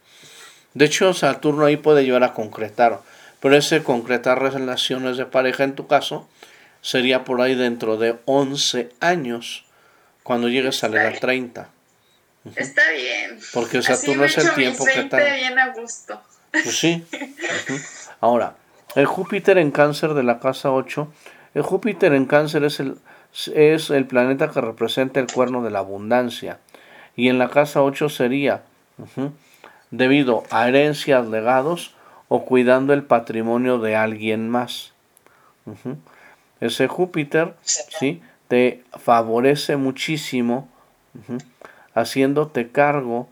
De hecho, Saturno ahí puede llevar a concretar, pero ese concretar relaciones de pareja en tu caso sería por ahí dentro de 11 años, cuando llegues a la edad 30. Está bien. Porque Saturno es el tiempo que está. bien a gusto. Pues sí. Ahora, el Júpiter en cáncer de la casa 8, el Júpiter en cáncer es el, es el planeta que representa el cuerno de la abundancia. Y en la casa 8 sería debido a herencias, legados o cuidando el patrimonio de alguien más. Ese Júpiter, ¿sí? Te favorece muchísimo haciéndote cargo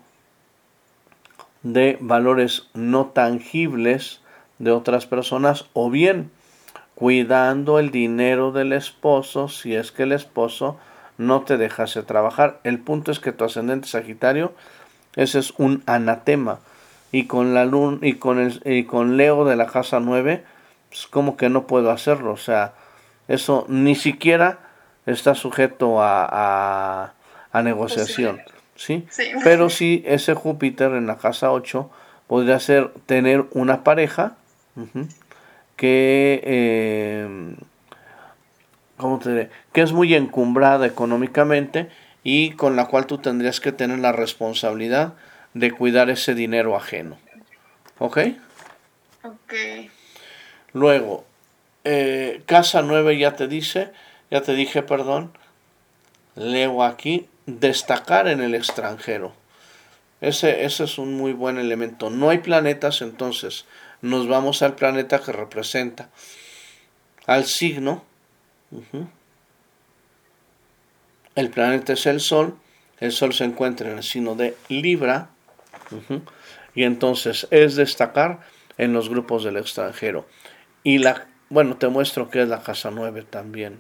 de valores no tangibles de otras personas o bien cuidando el dinero del esposo si es que el esposo no te dejase trabajar. El punto es que tu ascendente Sagitario, ese es un anatema. Y con la luna y con el y con Leo de la casa 9, pues como que no puedo hacerlo. O sea, eso ni siquiera está sujeto a, a, negociación. ¿sí? Pero sí, ese Júpiter en la casa 8 podría ser tener una pareja que, eh, ¿cómo te diré? que es muy encumbrada económicamente y con la cual tú tendrías que tener la responsabilidad de cuidar ese dinero ajeno. ¿Ok? Ok. Luego, eh, casa 9 ya te dice, ya te dije, perdón, leo aquí, destacar en el extranjero. Ese, ese es un muy buen elemento. No hay planetas, entonces nos vamos al planeta que representa al signo. El planeta es el Sol. El Sol se encuentra en el signo de Libra. Y entonces es destacar en los grupos del extranjero. Y la bueno, te muestro que es la casa 9 también.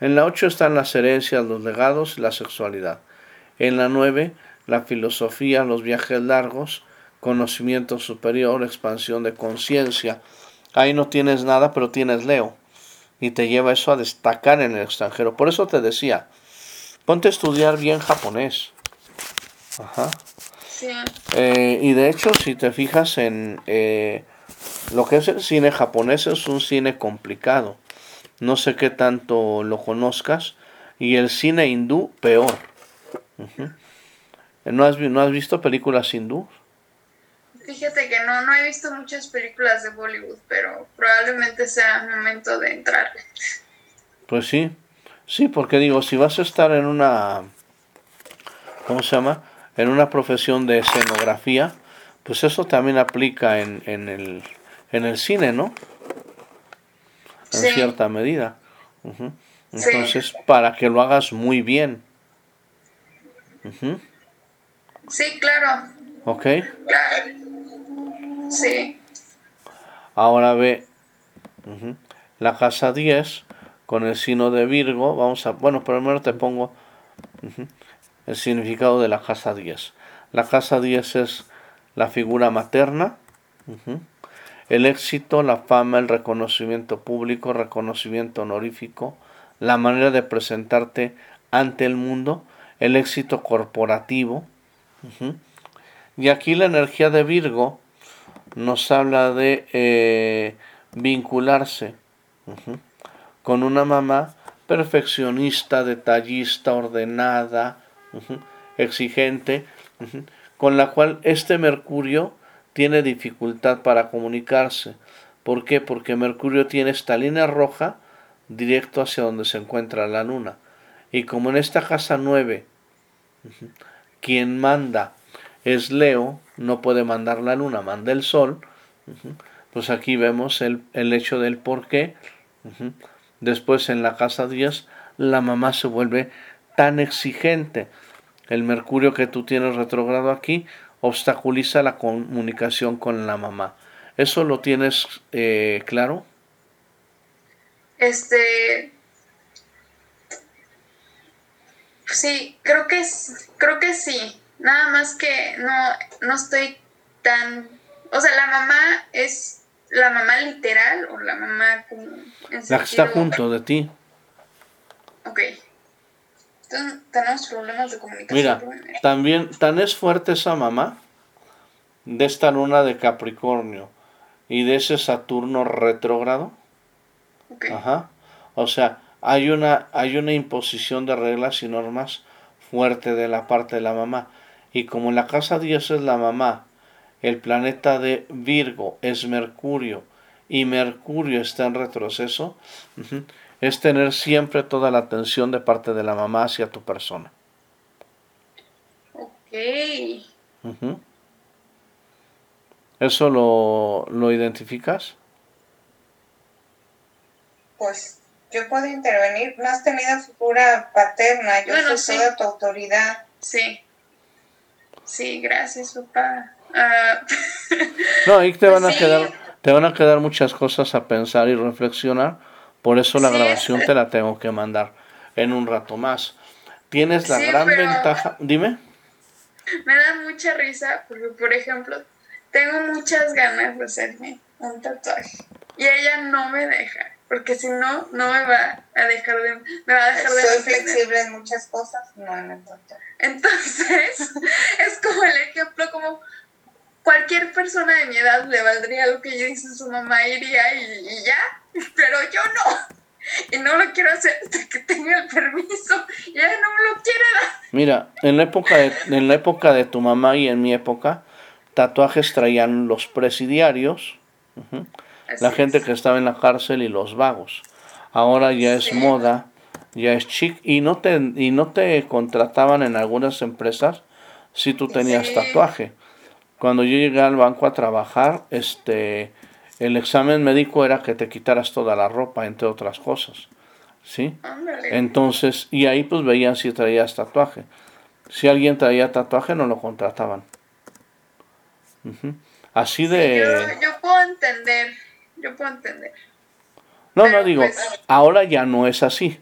En la 8 están las herencias, los legados y la sexualidad. En la 9, la filosofía, los viajes largos, conocimiento superior, expansión de conciencia. Ahí no tienes nada, pero tienes Leo. Y te lleva eso a destacar en el extranjero. Por eso te decía, ponte a estudiar bien japonés. Ajá. Eh, y de hecho, si te fijas en eh, lo que es el cine japonés, es un cine complicado. No sé qué tanto lo conozcas. Y el cine hindú, peor. ¿No, has, ¿No has visto películas hindú? Fíjate que no, no he visto muchas películas de Bollywood, pero probablemente sea el momento de entrar. Pues sí, sí, porque digo, si vas a estar en una, ¿cómo se llama? En una profesión de escenografía, pues eso también aplica en, en, el, en el cine, ¿no? En cierta medida. Entonces, para que lo hagas muy bien. Sí, claro. ¿Ok? Sí. Ahora ve la casa 10 con el signo de Virgo. Vamos a, bueno, primero te pongo el significado de la casa 10. La casa 10 es la figura materna. el éxito, la fama, el reconocimiento público, reconocimiento honorífico, la manera de presentarte ante el mundo, el éxito corporativo. Y aquí la energía de Virgo nos habla de eh, vincularse con una mamá perfeccionista, detallista, ordenada, exigente, con la cual este Mercurio tiene dificultad para comunicarse. ¿Por qué? Porque Mercurio tiene esta línea roja directo hacia donde se encuentra la luna. Y como en esta casa 9, quien manda es Leo, no puede mandar la luna, manda el sol. Pues aquí vemos el, el hecho del por qué. Después en la casa 10, la mamá se vuelve tan exigente. El mercurio que tú tienes retrogrado aquí obstaculiza la comunicación con la mamá. ¿Eso lo tienes eh, claro? Este. Sí, creo que, creo que sí. Nada más que no, no estoy tan. O sea, la mamá es la mamá literal o la mamá como. la que está junto de ti. Ok tenemos problemas de comunicación. Mira, también tan es fuerte esa mamá de esta luna de Capricornio y de ese Saturno retrógrado. Ajá. O sea, hay una, hay una imposición de reglas y normas fuerte de la parte de la mamá. Y como la casa Dios es la mamá, el planeta de Virgo es Mercurio y Mercurio está en retroceso, es tener siempre toda la atención de parte de la mamá hacia tu persona. Ok. ¿Eso lo, lo identificas? Pues yo puedo intervenir. No has tenido figura paterna. Yo soy toda tu autoridad. Sí. Sí, gracias, papá. Ah. no, ahí te van a quedar, te van a quedar muchas cosas a pensar y reflexionar por eso la grabación te la tengo que mandar en un rato más. Tienes la gran ventaja. Dime. Me da mucha risa porque, por ejemplo, tengo muchas ganas de hacerme un tatuaje y ella no me deja porque si no no me va a dejar de me va a dejar de soy flexible en muchas cosas no en el tatuaje entonces es como el ejemplo como cualquier persona de mi edad le valdría lo que yo dice su mamá iría y ya pero yo no. Y no lo quiero hacer hasta que tenga el permiso. Y ella no me lo quiere dar. Mira, en la época de, en la época de tu mamá y en mi época, tatuajes traían los presidiarios, la gente que estaba en la cárcel y los vagos. Ahora ya es moda, ya es chic y no te y no te contrataban en algunas empresas si tú tenías tatuaje. Cuando yo llegué al banco a trabajar, este el examen médico era que te quitaras toda la ropa, entre otras cosas. ¿Sí? Entonces, y ahí pues veían si traías tatuaje. Si alguien traía tatuaje, no lo contrataban. Así de... yo, puedo entender, yo puedo entender. No, no digo, pues, ahora ya no es así.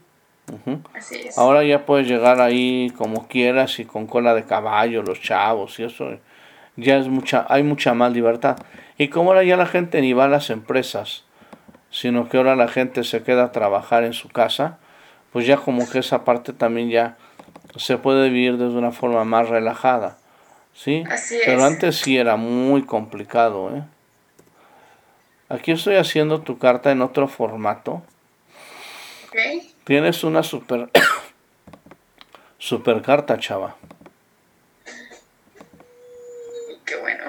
Así es. Ahora ya puedes llegar ahí como quieras y con cola de caballo, los chavos y eso. Ya es mucha, hay mucha más libertad. Y como ahora ya la gente ni va a las empresas, sino que ahora la gente se queda a trabajar en su casa, pues ya como que esa parte también ya se puede vivir de una forma más relajada. ¿Sí? Pero antes sí era muy complicado, ¿eh? Aquí estoy haciendo tu carta en otro formato. Tienes una super super carta, chava. Qué bueno.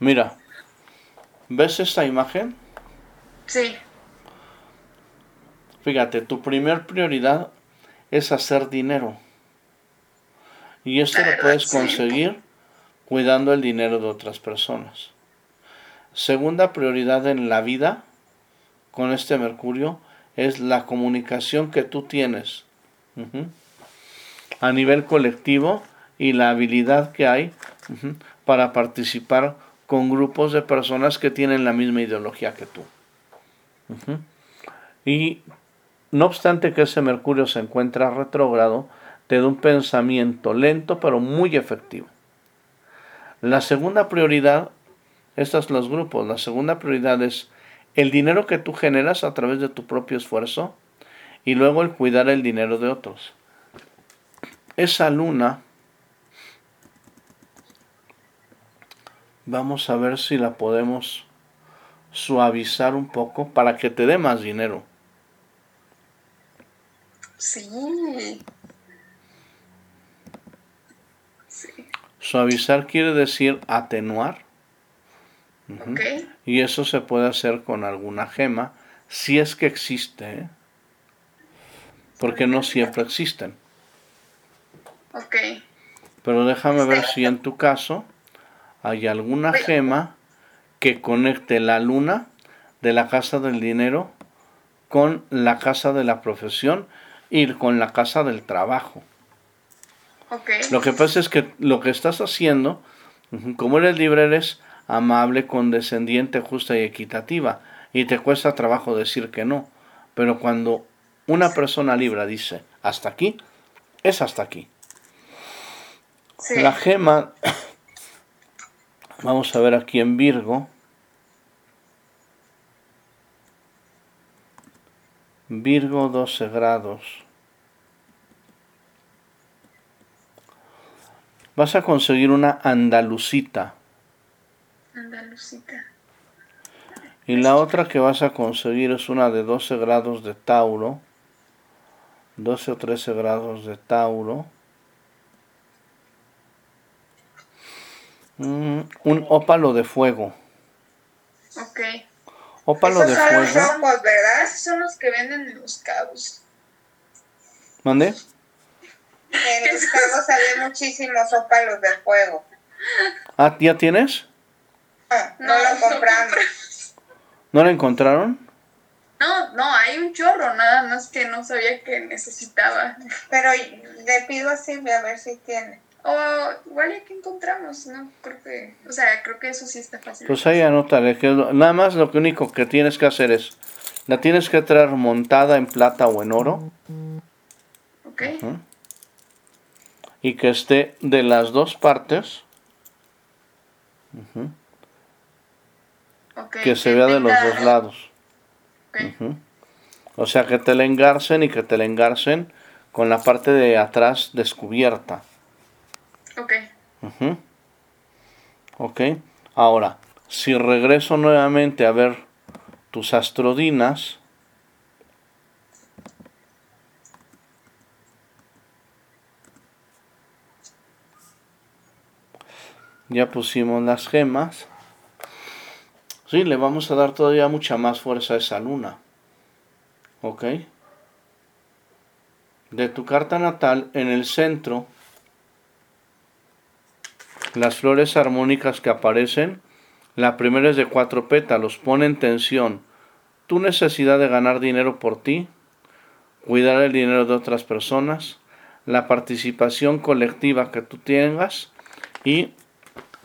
Mira, ¿Ves esta imagen? Sí. Fíjate, tu primer prioridad es hacer dinero. Y esto lo puedes conseguir cuidando el dinero de otras personas. Segunda prioridad en la vida con este Mercurio es la comunicación que tú tienes a nivel colectivo y la habilidad que hay para participar con grupos de personas que tienen la misma ideología que tú. Y no obstante que ese Mercurio se encuentra retrógrado, te da un pensamiento lento pero muy efectivo. La segunda prioridad Estos son los grupos. La segunda prioridad es el dinero que tú generas a través de tu propio esfuerzo y luego el cuidar el dinero de otros. Esa luna, vamos a ver si la podemos suavizar un poco para que te dé más dinero. Sí. Suavizar quiere decir atenuar. Y eso se puede hacer con alguna gema, si es que existe, ¿eh? porque no siempre existen. Ok. Pero déjame ver si en tu caso hay alguna gema que conecte la luna de la casa del dinero con la casa de la profesión y con la casa del trabajo. Lo que pasa es que lo que estás haciendo, como eres libre, eres amable, condescendiente, justa y equitativa. Y te cuesta trabajo decir que no. Pero cuando una persona libre dice hasta aquí, es hasta aquí. Sí. La gema, vamos a ver aquí en Virgo. Virgo 12 grados. Vas a conseguir una andalucita. Andalucita. Y la otra que vas a conseguir es una de 12 grados de Tauro. 12 o 13 grados de Tauro. Mm, un ópalo de fuego. Ok. Ópalo de Esos son los ¿verdad? Esos son los que venden en los cabos. ¿Mande? En los cabos había muchísimos ópalos de fuego. Ah, ¿ya tienes? No, no No, lo compramos. ¿No la encontraron? No, no, hay un chorro, nada más que no sabía que necesitaba. Pero le pido a Silvia a ver si tiene. O igual ya que encontramos, no creo que, o sea, creo que eso sí está fácil. Pues ahí anótale. Que nada más lo que único que tienes que hacer es, la tienes que traer montada en plata o en oro Ok, y que esté de las dos partes, que se vea de los dos lados. O sea, que te la engarcen y que te la engarcen con la parte de atrás descubierta. Ok, Ujú. Ok. Ahora, si regreso nuevamente a ver tus astrodinas, ya pusimos las gemas. Sí, le vamos a dar todavía mucha más fuerza a esa luna. ¿Ok? De tu carta natal, en el centro, las flores armónicas que aparecen, la primera es de cuatro pétalos, pone en tensión tu necesidad de ganar dinero por ti, cuidar el dinero de otras personas, la participación colectiva que tú tengas y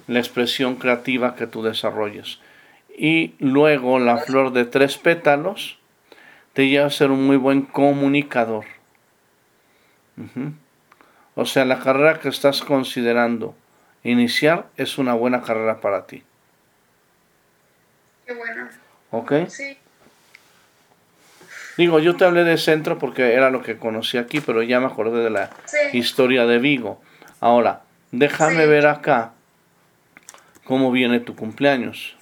la expresión creativa que tú desarrolles. Y luego la flor de tres pétalos te lleva a ser un muy buen comunicador. O sea, la carrera que estás considerando iniciar es una buena carrera para ti. qué bueno. ¿Ok? Sí, Digo, yo te hablé de centro porque era lo que conocí aquí, pero ya me acordé de la sí, historia de Vigo. Ahora, déjame Sí. ver acá cómo viene tu cumpleaños.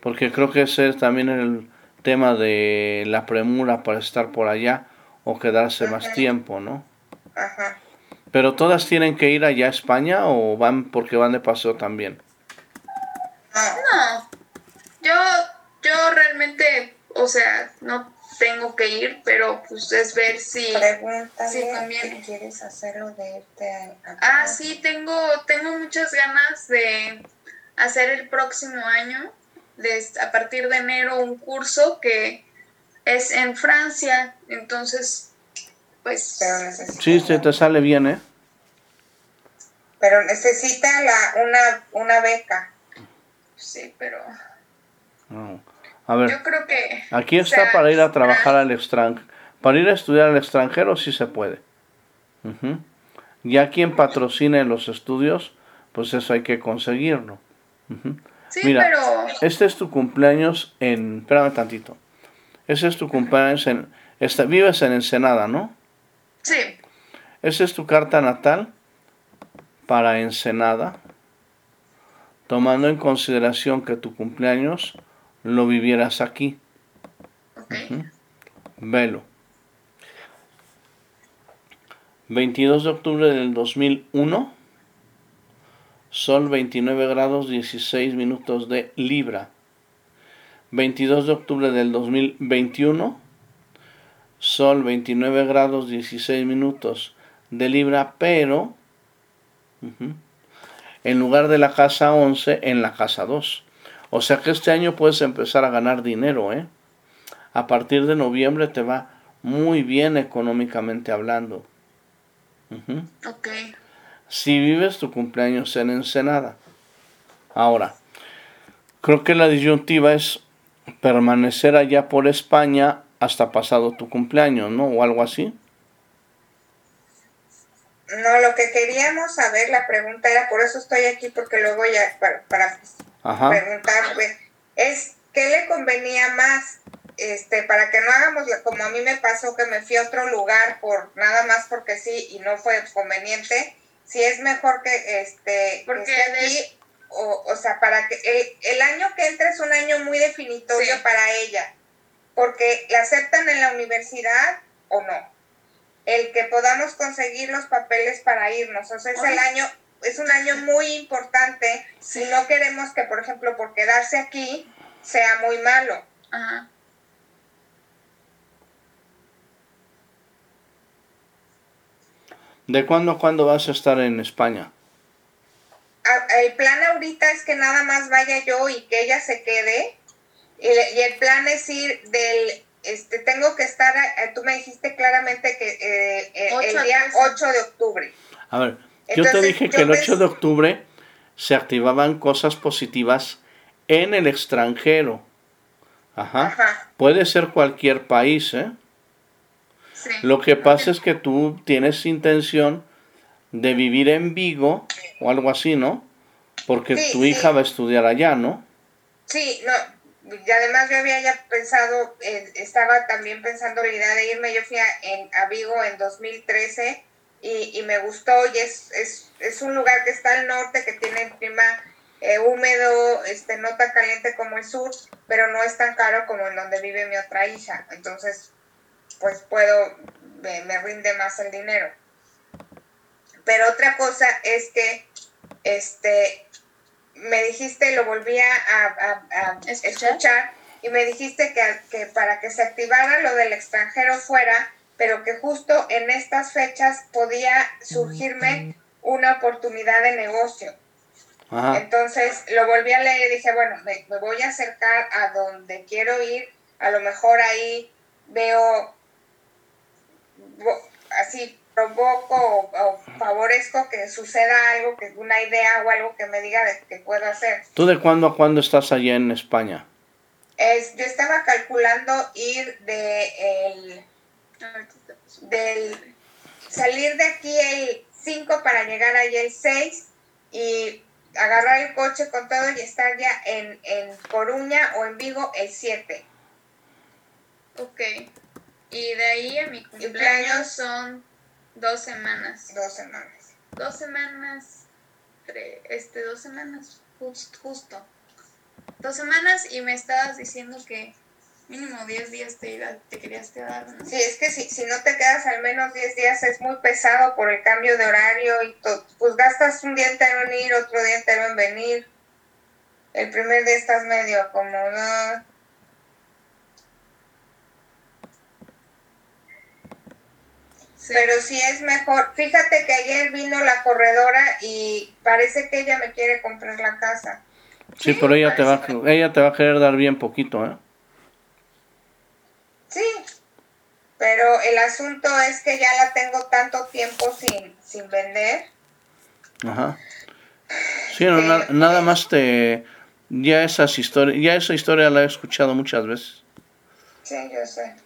Porque creo que ese es también el tema de la premura para estar por allá o quedarse más tiempo, ¿no? Ajá. Pero todas tienen que ir allá a España o van porque van de paseo también. No, no, yo, yo realmente, o sea, no tengo que ir, pero pues es ver si... Sí, conviene. si quieres hacerlo de irte a... a- Ah, sí, tengo, tengo muchas ganas de hacer el próximo año, des- a partir de enero, un curso que es en Francia. Entonces, pues, Pero necesita, Sí, se te sale bien, ¿eh? pero necesita la, una, una beca. sí, pero No. A ver, yo creo que... aquí o está sea, para ir a trabajar al extranjero. Para ir a estudiar al extranjero sí se puede. Ujú. Ya quien patrocine los estudios, pues eso hay que conseguirlo. Sí, Mira, pero Este es tu cumpleaños en... Espérame tantito. Ese es tu cumpleaños en... Esta, vives en Ensenada, ¿no? Sí, Esa es tu carta natal para Ensenada, tomando en consideración que tu cumpleaños lo vivieras aquí. ok. Velo. 22 de octubre del 2001. Sol 29 grados 16 minutos de Libra. 22 de octubre del 2021. Sol 29 grados 16 minutos de Libra, pero en lugar de la casa 11, en la casa 2. O sea que este año puedes empezar a ganar dinero, ¿eh? a partir de noviembre te va muy bien económicamente hablando. Ok, Si vives tu cumpleaños en Ensenada. Ahora, creo que la disyuntiva es permanecer allá por España hasta pasado tu cumpleaños, ¿no? O algo así. No, lo que queríamos saber, la pregunta era, por eso estoy aquí, porque luego ya, para, para Ajá. preguntar, pues, es qué le convenía más, este, para que no hagamos como a mí me pasó que me fui a otro lugar por nada más porque sí y no fue conveniente, si es mejor que este Porque que esté aquí, o, o sea, para que el, el año que entra es un año muy definitorio Sí. para ella, porque la aceptan en la universidad o no. El que podamos conseguir los papeles para irnos, o sea, es el año, es un año muy importante si no queremos que, por ejemplo, por quedarse aquí sea muy malo. ajá. ¿De cuándo a cuándo vas a estar en España? El plan ahorita es que nada más vaya yo y que ella se quede. Y, le- y el plan es ir del, este, tengo que estar, eh, tú me dijiste claramente que eh, eh, el día trece. 8 de octubre. A ver, yo te dije yo que el me- 8 de octubre se activaban cosas positivas en el extranjero. Ajá. Ajá. Puede ser cualquier país, ¿eh? Sí. Lo que pasa es que tú tienes intención de vivir en Vigo o algo así, ¿no? Porque Sí, tu sí. hija va a estudiar allá, ¿no? Sí, no, y además yo había ya pensado, eh, estaba también pensando la idea de irme, yo fui a, en, a Vigo en 2013 y, y me gustó y es, es, es un lugar que está al norte, que tiene el clima eh, húmedo, este, no tan caliente como el sur, pero no es tan caro como en donde vive mi otra hija, entonces pues puedo, me, me rinde más el dinero. Pero otra cosa es que, este, me dijiste, lo volví a, a- a ¿Escuchar? escuchar. y me dijiste que, que para que se activara lo del extranjero fuera, pero que justo en estas fechas podía surgirme una oportunidad de negocio. Ajá. Entonces lo volví a leer y dije, bueno, me, me voy a acercar a donde quiero ir, a lo mejor ahí veo, así provoco o, o favorezco que suceda algo, que una idea o algo que me diga de que puedo hacer. ¿Tú de cuándo a cuándo estás allá en España? Es, yo estaba calculando ir de el, del salir de aquí el 5 para llegar ahí el 6 y agarrar el coche con todo y estar ya en, en Coruña o en Vigo el 7. Ok. Y de ahí a mi Cumpleaños. cumpleaños son dos semanas. Dos semanas. Dos semanas. tre- este, dos semanas. Justo, justo. Dos semanas y me estabas diciendo que mínimo 10 días te, iba- te querías quedar, ¿no? Sí, es que si, si no te quedas al menos 10 días es muy pesado por el cambio de horario y todo. Pues gastas un día entero en ir, otro día entero en venir. El primer día estás medio como, no. Sí. Pero sí es mejor. Fíjate que ayer vino la corredora y parece que ella me quiere comprar la casa. Sí, Sí, pero ella te, va, ella te va a querer dar bien poquito, ¿eh? Sí, pero el asunto es que ya la tengo tanto tiempo sin, sin vender. Ajá. Sí, no, na- nada más te... Ya, esas historias, ya esa historia la he escuchado muchas veces. Sí, yo sé.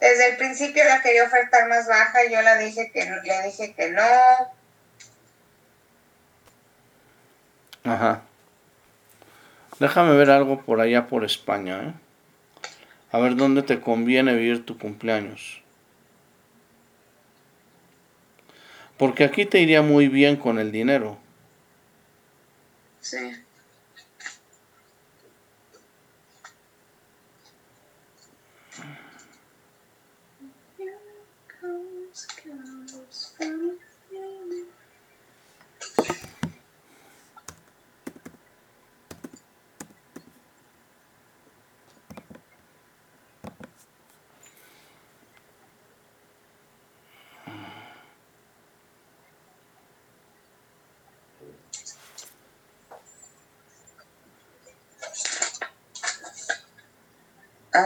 Desde el principio la quería ofertar más baja y yo la dije que no- le dije que no. Ajá. Déjame ver algo por allá por España, ¿eh? A ver dónde te conviene vivir tu cumpleaños. Porque aquí te iría muy bien con el dinero. Sí.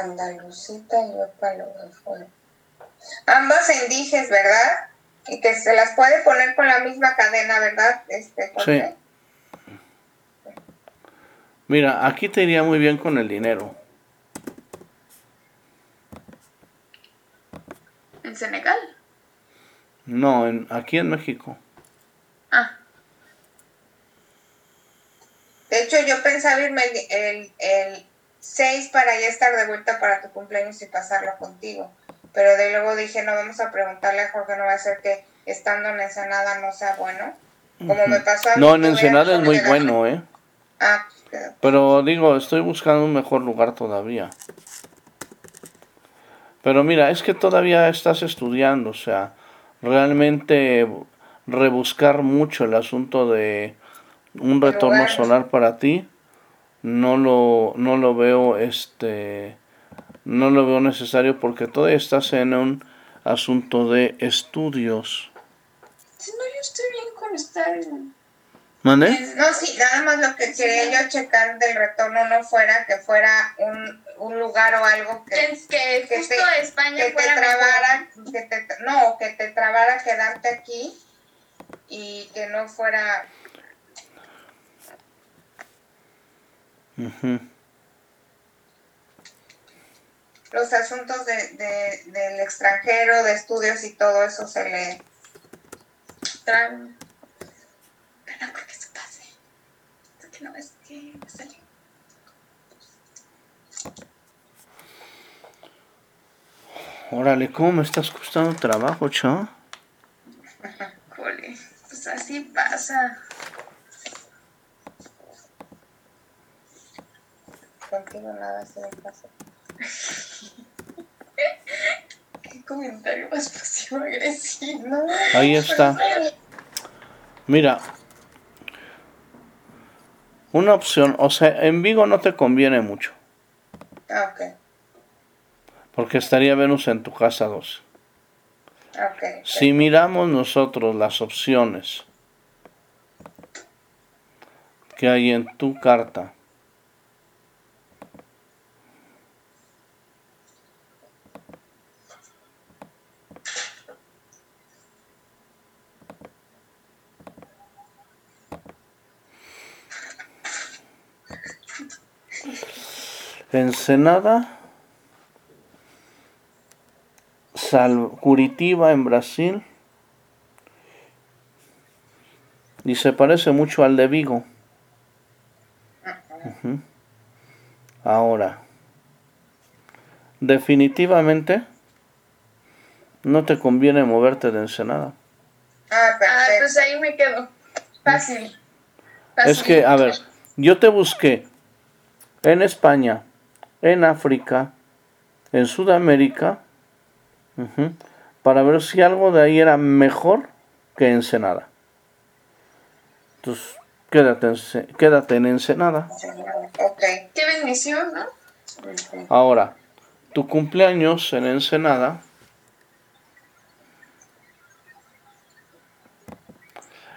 Andalucita y Palo de Ambas en dijes, ¿verdad? Y que se las puede poner con la misma cadena, ¿verdad? Este, sí. Mira, aquí te iría muy bien con el dinero. ¿En Senegal? No, en, aquí en México. Ah. De hecho, yo pensaba irme el, el 6 para ya estar de vuelta para tu cumpleaños y pasarlo contigo. Pero de luego dije, no, vamos a preguntarle a Jorge, no va a ser que estando en Ensenada no sea bueno. Como me pasó a mí. No, en Ensenada es muy bueno, ¿eh? Ah, pero digo, estoy buscando un mejor lugar todavía. Pero mira, es que todavía estás estudiando, o sea, realmente rebuscar mucho el asunto de un retorno solar para ti no lo, no lo veo este no lo veo necesario porque todavía estás en un asunto de estudios. Si no, yo estoy bien con estar ¿Mande? No, sí, nada más lo que quería yo checar del retorno no fuera que fuera un, un lugar o algo que, que, que justo te, España que te trabara, que te, no, que te trabara quedarte aquí y que no fuera Los asuntos de, de, del extranjero, de estudios y todo eso se le traen. Pero no creo que eso pase. que no es que sale. Órale, ¿cómo me estás costando trabajo, chao? Jole, pues así pasa. Contigo nada se me pasa. Qué comentario más pasivo agresivo. Ahí está. Mira, una opción, o sea, en Vigo no te conviene mucho. Ah, ok. Porque estaría Venus en tu casa 12. Okay, si miramos nosotros las opciones que hay en tu carta, Ensenada, Sal Curitiba en Brasil. Y se parece mucho al de Vigo. Ahora, definitivamente no te conviene moverte de Ensenada. Ah, ah pues ahí me quedo. Fácil. Es que, a ver, yo te busqué en España, en África, en Sudamérica, para ver si algo de ahí era mejor que Ensenada. Entonces, quédate en, quédate en Ensenada. Okay. Qué bendición, ¿no? Ahora, tu cumpleaños en Ensenada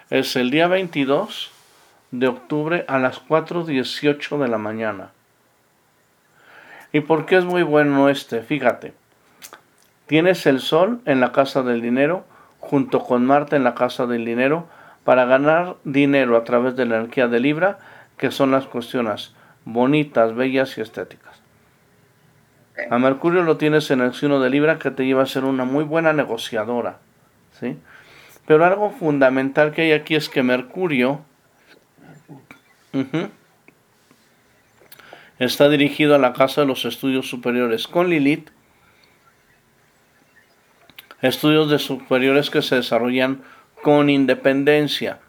es el día 22 de octubre a las 4.18 de la mañana. ¿Y por qué es muy bueno este? Fíjate, tienes el Sol en la casa del dinero junto con Marte en la casa del dinero para ganar dinero a través de la energía de Libra, que son las cuestiones bonitas, bellas y estéticas. A Mercurio lo tienes en el signo de Libra que te lleva a ser una muy buena negociadora. ¿sí? Pero algo fundamental que hay aquí es que Mercurio está dirigido a la Casa de los Estudios Superiores con Lilith. Estudios de superiores que se desarrollan con independencia.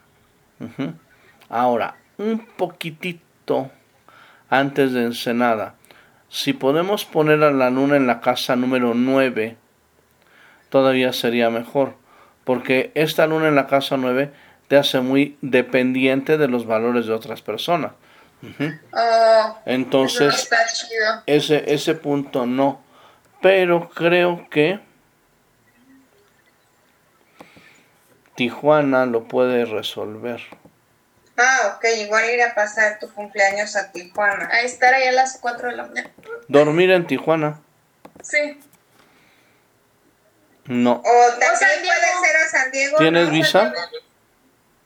Ahora, un poquitito antes de Ensenada. Si podemos poner a la luna en la casa número 9, todavía sería mejor. Porque esta luna en la casa 9 te hace muy dependiente de los valores de otras personas. Oh, Entonces, eso no está chido. ese, ese punto no. Pero creo que Tijuana lo puede resolver. Ah, ok, igual ir a pasar tu cumpleaños a Tijuana. A estar ahí a las 4 de la mañana. Dormir en Tijuana. Sí. No. O también San Diego. puede ser a San Diego. ¿Tienes ¿no? visa?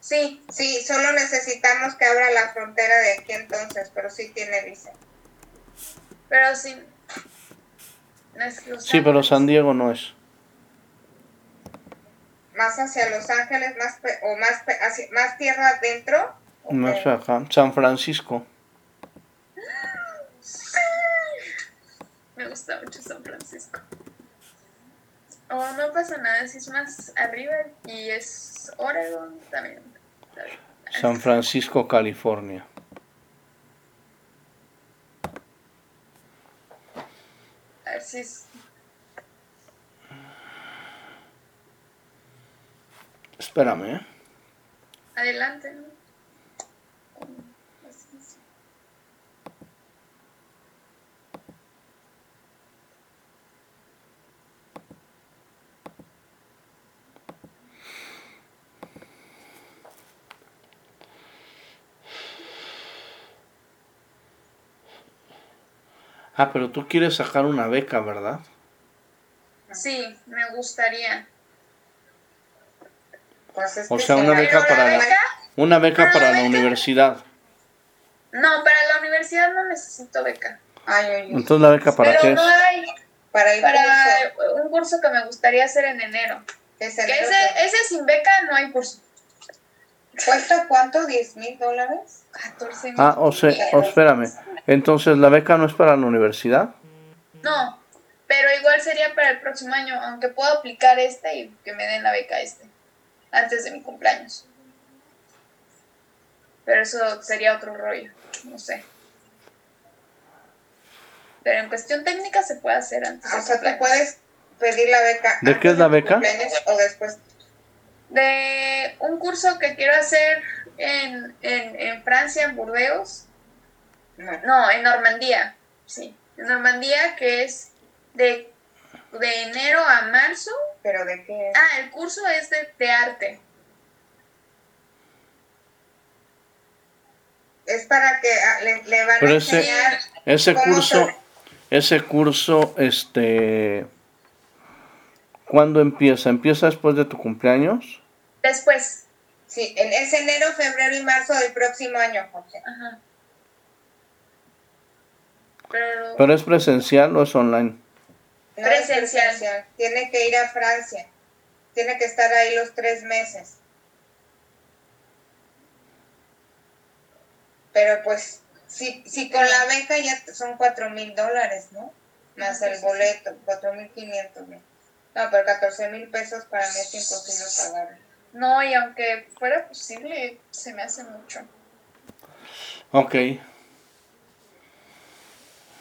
Sí, sí, solo necesitamos que abra la frontera de aquí entonces, pero sí tiene visa. Pero sí. No es Los Sí, pero. San Diego no es. Más hacia Los Ángeles, más pe- o más pe- hacia- más tierra adentro. ¿o Más qué? acá. San Francisco. Me gusta mucho San Francisco. Oh, no pasa nada, si es más arriba y es Oregon también. San Francisco, California. A ver si es. Espérame, ¿eh? Adelante, ¿no? Así es. Ah, pero tú quieres sacar una beca, ¿verdad? Sí, me gustaría. Pues es O sea, una no beca para la- beca? Una beca para la beca- universidad. No, para la universidad no necesito beca. Ay, ay, ay. Entonces la beca para Pero qué no es? hay Para el para curso. un curso que me gustaría hacer en enero. Que ese, ese sin beca no hay curso. ¿Cuesta cuánto? ¿10 mil dólares? 14 Ah, o sea, o espérame. Entonces la beca no es para la universidad. No, pero igual sería para el próximo año, aunque puedo aplicar este y que me den la beca este, antes de mi cumpleaños. Pero eso sería otro rollo, no sé. Pero en cuestión técnica se puede hacer antes. O sea, tú cumpleaños. puedes pedir la beca. ¿De qué es la beca? O después. De un curso que quiero hacer en, en, en Francia, en Burdeos. No. No, en Normandía, sí. En Normandía, que es de, de enero a marzo. ¿Pero de qué es? Ah, el curso es de, de arte. Es para que ah, le, le van Pero a ese- enseñar. Ese ¿Cómo curso, se- ese curso, este, ¿cuándo empieza? ¿Empieza después de tu cumpleaños? Después. Sí, en, es enero, febrero y marzo del próximo año, José. Ajá. Pero, ¿Pero es presencial o es online? No es Presencial. Tiene que ir a Francia. Tiene que estar ahí los tres meses. Pero pues, si, si con la beca ya son cuatro mil dólares, ¿no? Más el boleto, cuatro mil quinientos. ¿no? Pero 14 mil pesos para mí es imposible pagarlo. No, y aunque fuera posible, se me hace mucho. Ok.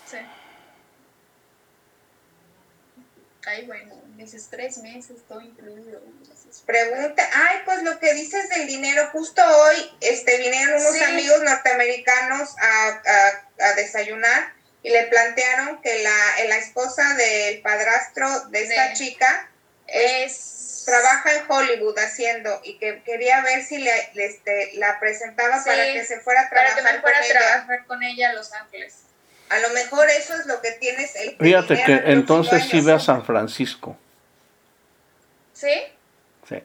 Sí. Ay, bueno, dices tres meses, todo incluido. Pregunta, ay, pues lo que dices del dinero, justo hoy este, vinieron unos Sí. amigos norteamericanos a, a- a desayunar y le plantearon que la, la esposa del padrastro de esta chica Es. trabaja en Hollywood haciendo y que quería ver si le, le, este, la presentaba Sí, para que se fuera a Para trabajar que me fuera con a ella. trabajar con ella a Los Ángeles. A lo mejor eso es lo que tienes el Fíjate que entonces sí ve a San Francisco. ¿Sí? Sí.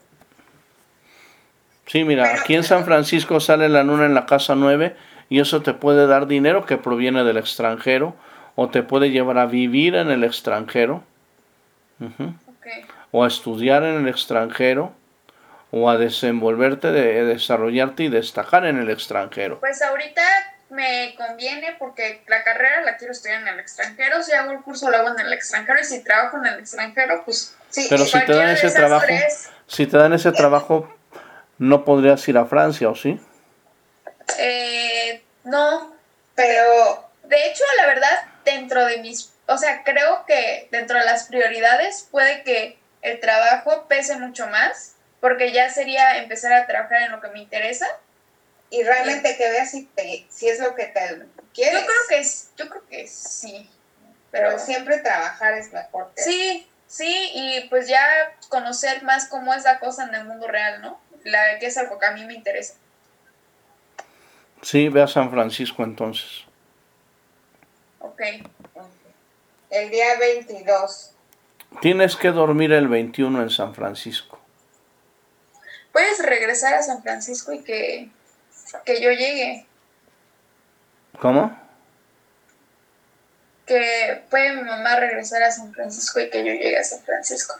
Sí, mira, Pero- aquí en San Francisco sale la luna en la casa 9 y eso te puede dar dinero que proviene del extranjero o te puede llevar a vivir en el extranjero. O a estudiar en el extranjero o a desenvolverte, de, desarrollarte y destacar en el extranjero. Pues ahorita me conviene porque la carrera la quiero estudiar en el extranjero. Si hago el curso, lo hago en el extranjero. Y si trabajo en el extranjero, pues Sí, Pero si te dan ese trabajo, tres. si te dan ese trabajo, no podrías ir a Francia, ¿o sí? eh, no. pero De hecho, la verdad, dentro de mis. O sea, creo que dentro de las prioridades puede que el trabajo pese mucho más. Porque ya sería empezar a trabajar en lo que me interesa. y realmente que veas si, te, si es lo que te quieres. Yo creo que es, yo creo que sí. pero Pero siempre trabajar es mejor. que- sí, sí, y pues ya conocer más cómo es la cosa en el mundo real, ¿no? La que es algo que a mí me interesa. Sí, ve a San Francisco entonces. Ok. El día 22. Tienes que dormir el 21 en San Francisco. Puedes regresar a San Francisco y que, que yo llegue. ¿Cómo? Que puede mi mamá regresar a San Francisco y que yo llegue a San Francisco.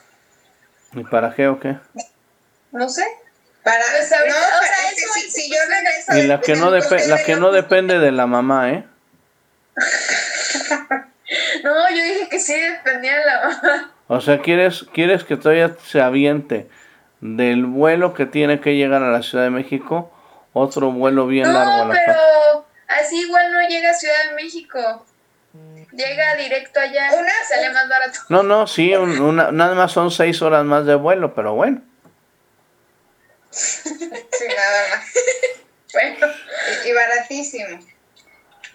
¿Y para qué o qué? No sé. Para, Pues ahorita, no, o sea, eso si, yo regreso. Y la que no, depe- la que no depende de la mamá, ¿eh? No, yo dije que sí dependía de la mamá. O sea, ¿quieres, quieres que todavía se aviente del vuelo que tiene que llegar a la Ciudad de México, otro vuelo bien largo a No, la casa. pero así igual no llega a Ciudad de México. Llega directo allá. Una- sale más barato. No, no, sí, un- una- nada más son seis horas más de vuelo, pero bueno. Sí, nada más. Bueno, Y, y baratísimo.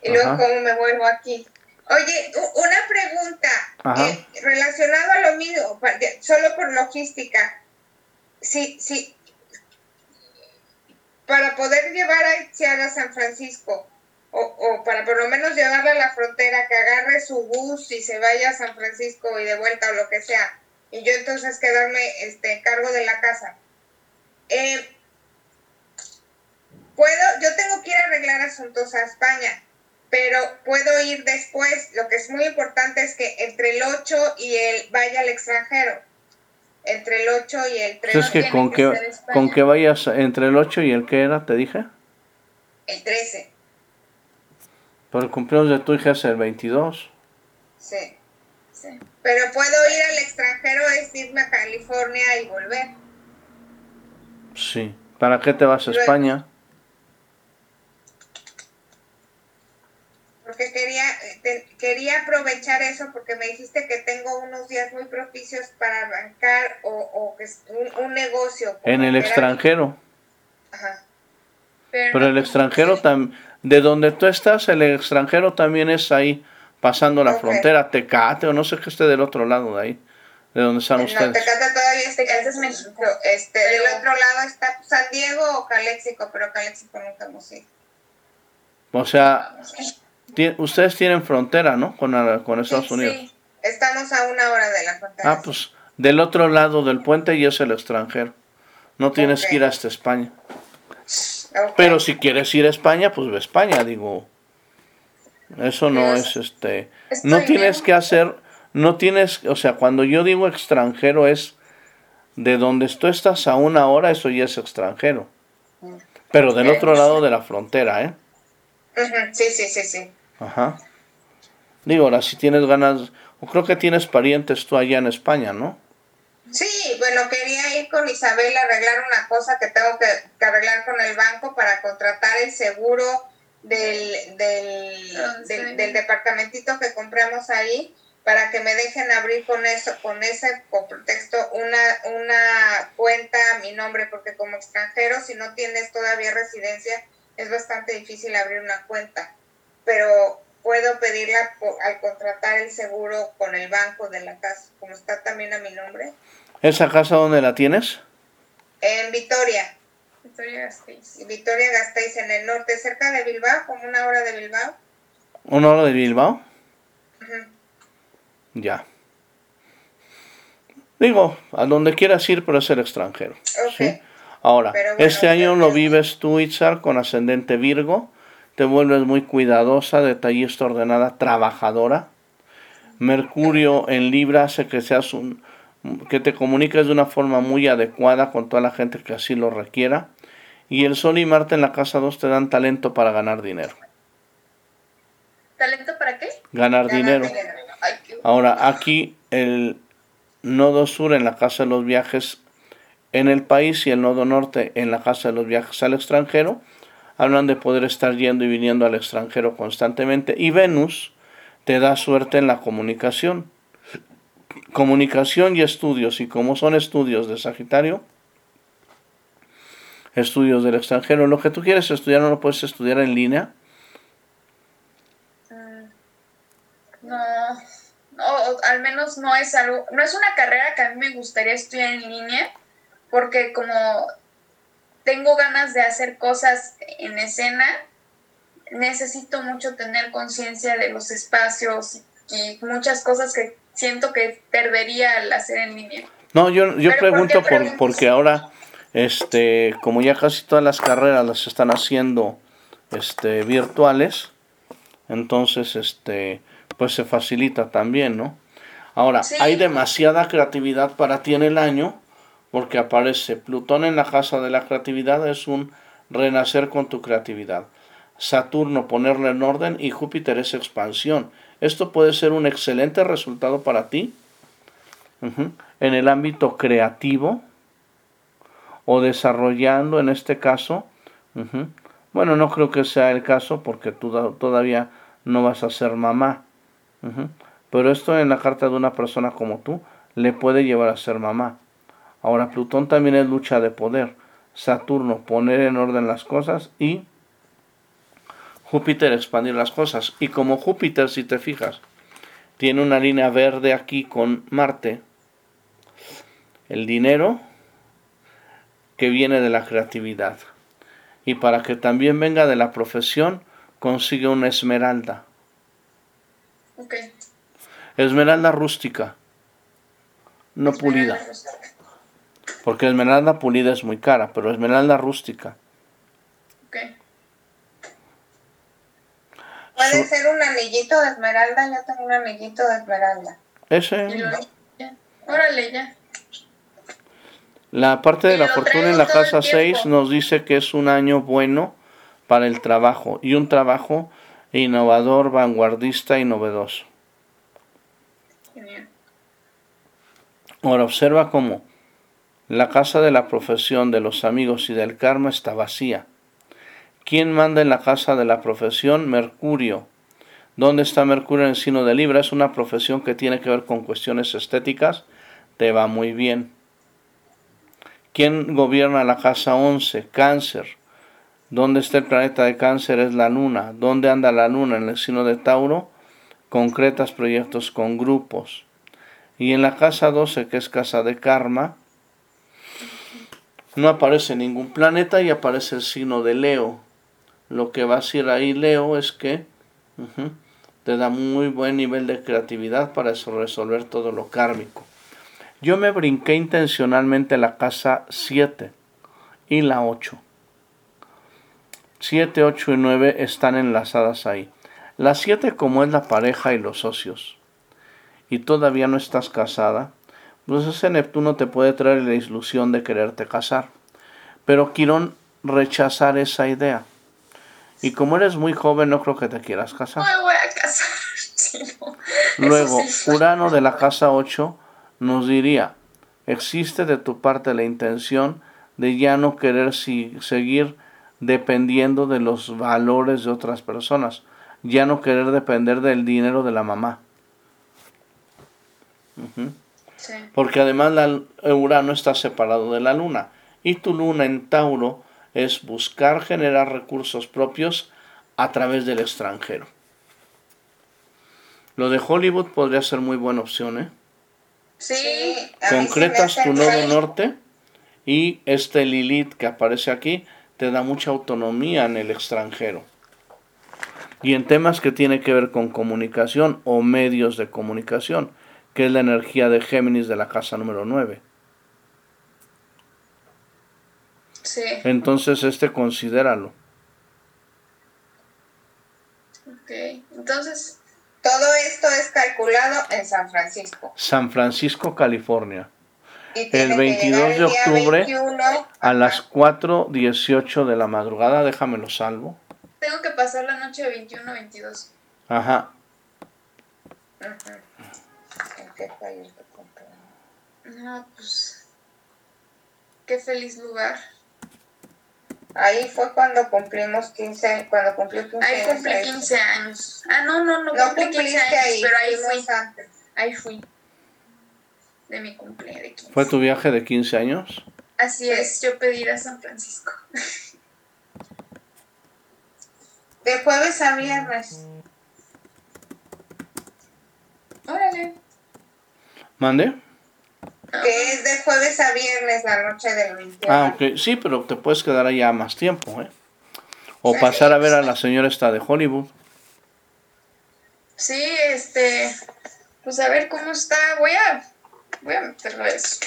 Y luego. ¿cómo me vuelvo aquí? Oye, una pregunta eh, relacionado a lo mismo, solo por logística. Si, si, para poder llevar a Itziar a San Francisco, o, o para por lo menos llevarla a la frontera, que agarre su bus y se vaya a San Francisco y de vuelta o lo que sea, y yo entonces quedarme este, cargo de la casa. Eh, puedo, yo tengo que ir a arreglar asuntos a España, pero puedo ir después. Lo que es muy importante es que entre el 8 y el vaya al extranjero. Entre el 8 y el 3. Pues es que tiene con que con que vayas entre el 8 y el que era, te dije. El 13. Pero el cumpleaños de tu hija es el 22. Sí. sí. Pero puedo ir al extranjero, es irme a California y volver. Sí. ¿Para qué te vas a Luego. España? Porque quería, eh, te- quería aprovechar eso porque me dijiste que tengo unos días muy propicios para arrancar o, o que es un, un negocio. En el extranjero. Ajá. Pero el extranjero también, de donde tú estás, el extranjero también es ahí, pasando la frontera, Tecate o no sé qué esté del otro lado de ahí, de donde están No, ustedes. Tecate todavía está Tecate es México. Este, del Pero- otro lado está San Diego o Caléxico, pero Caléxico nunca hemos ido. O sea, ustedes tienen frontera, ¿no? Con, con Estados Sí, Unidos. sí. Estamos a una hora de la frontera. Ah, pues del otro lado del puente y es el extranjero. No tienes que ir hasta España. Pero si quieres ir a España, pues ve a España, digo. Eso no Pero es este. estoy No tienes bien. que hacer. No tienes. O sea, cuando yo digo extranjero es. De donde tú estás a una hora, eso ya es extranjero. Pero del otro lado de la frontera, ¿eh? Sí, sí, sí, sí. Ajá. Digo, ahora si tienes ganas. O creo que tienes parientes tú allá en España, ¿no? Sí, bueno, quería ir con Isabel a arreglar una cosa que tengo que, que arreglar con el banco para contratar el seguro del, del, Ah, sí. del departamentito que compramos ahí para que me dejen abrir con eso, con ese con pretexto una, una cuenta a mi nombre, porque como extranjero, si no tienes todavía residencia, es bastante difícil abrir una cuenta. Pero puedo pedirla por- al contratar el seguro con el banco de la casa, como está también a mi nombre. ¿Esa casa dónde la tienes? En Vitoria, Victoria Gasteiz. Vitoria Gasteiz, en el norte, cerca de Bilbao, como una hora de Bilbao. ¿Una hora de Bilbao? Ujú. Ya. Digo, a donde quieras ir, pero es el extranjero. Ok. ¿sí? Ahora, bueno, este año creo lo vives tú, Itzar, con ascendente Virgo. Te vuelves muy cuidadosa, detallista, ordenada, trabajadora. Mercurio en Libra hace que seas un que te comuniques de una forma muy adecuada con toda la gente que así lo requiera. Y el Sol y Marte en la casa 2 te dan talento para ganar dinero. ¿Talento para qué? Ganar, dinero. Ahora, aquí el nodo sur en la casa de los viajes en el país y el nodo norte en la casa de los viajes al extranjero hablan de poder estar yendo y viniendo al extranjero constantemente y Venus te da suerte en la comunicación. Comunicación y estudios, y como son estudios de Sagitario, estudios del extranjero, lo que tú quieres estudiar no lo puedes estudiar en línea. Mm, no, al menos no es algo, no es una carrera que a mí me gustaría estudiar en línea, porque como tengo ganas de hacer cosas en escena, necesito mucho tener conciencia de los espacios y muchas cosas que siento que perdería al hacer en línea. No, yo, yo pregunto por, porque ahora, este, como ya casi todas las carreras las están haciendo este, virtuales, entonces, este, pues se facilita también, ¿no? Ahora, hay demasiada creatividad para ti en el año, porque aparece Plutón en la casa de la creatividad, es un renacer con tu creatividad. Saturno ponerle en orden y Júpiter es expansión. Esto puede ser un excelente resultado para ti en el ámbito creativo o desarrollando en este caso. Bueno, no creo que sea el caso porque tú todavía no vas a ser mamá. Pero esto en la carta de una persona como tú le puede llevar a ser mamá. Ahora, Plutón también es lucha de poder. Saturno, poner en orden las cosas y Júpiter expandir las cosas. Y como Júpiter, si te fijas, tiene una línea verde aquí con Marte, el dinero que viene de la creatividad. Y para que también venga de la profesión, consigue una esmeralda. Esmeralda rústica, no pulida. Porque esmeralda pulida es muy cara, pero esmeralda rústica. Puede ser un anillito de esmeralda, yo tengo un anillito de esmeralda. Ese. Órale, ya. La parte de la fortuna en la casa 6 nos dice que es un año bueno para el trabajo y un trabajo innovador, vanguardista y novedoso. Ahora observa cómo la casa de la profesión, de los amigos y del karma está vacía. ¿Quién manda en la casa de la profesión? Mercurio. ¿Dónde está Mercurio en el signo de Libra? Es una profesión que tiene que ver con cuestiones estéticas. Te va muy bien. ¿Quién gobierna la casa 11? Cáncer. ¿Dónde está el planeta de cáncer? Es la luna. ¿Dónde anda la luna? En el signo de Tauro. Concretas proyectos con grupos. Y en la casa 12, que es casa de karma, no aparece ningún planeta y aparece el signo de Leo lo que va a decir ahí Leo es que te da muy buen nivel de creatividad para resolver todo lo kármico. Yo me brinqué intencionalmente la casa 7 y la 8. 7, 8 y 9 están enlazadas ahí. La 7 como es la pareja y los socios. Y todavía no estás casada, pues ese Neptuno te puede traer la ilusión de quererte casar. Pero Quirón rechazar esa idea. Y como eres muy joven, no creo que te quieras casar. No me voy a casar. Luego, Urano de la casa 8 nos diría, existe de tu parte la intención de ya no querer seguir dependiendo de los valores de otras personas, ya no querer depender del dinero de la mamá. Porque además la, Urano está separado de la luna y tu luna en Tauro es buscar generar recursos propios a través del extranjero. Lo de Hollywood podría ser muy buena opción, ¿eh? Sí. Concretas tu nodo norte y este Lilith que aparece aquí te da mucha autonomía en el extranjero. Y en temas que tiene que ver con comunicación o medios de comunicación, que es la energía de Géminis de la casa número 9. Entonces, este considéralo. Ok, entonces. Todo esto es calculado en San Francisco. San Francisco, California. El 22 de octubre a las 4.18 de la madrugada, déjamelo salvo. Tengo que pasar la noche de 21 22. Ajá. Ujú. ¿En qué país tu cumpleaños? No, pues. Qué feliz lugar. Ahí fue cuando cumplimos 15, cuando cumplió 15 Ahí años. cumplí ahí. 15 años. Ah, no, no, no, No cumplí 15 cumpliste años, ahí, pero ahí fui. antes. Ahí fui. De mi cumpleaños de 15. ¿Fue tu viaje de 15 años? Así es, yo pedí ir a San Francisco. De jueves a viernes. Órale. ¿Mande? Que es de jueves a viernes la noche del 21. Ah, ok. Sí, pero te puedes quedar allá más tiempo, ¿eh? O pasar a ver a la señora esta de Hollywood. Sí, este. Pues a ver cómo está. Voy a. Voy a meterlo eso.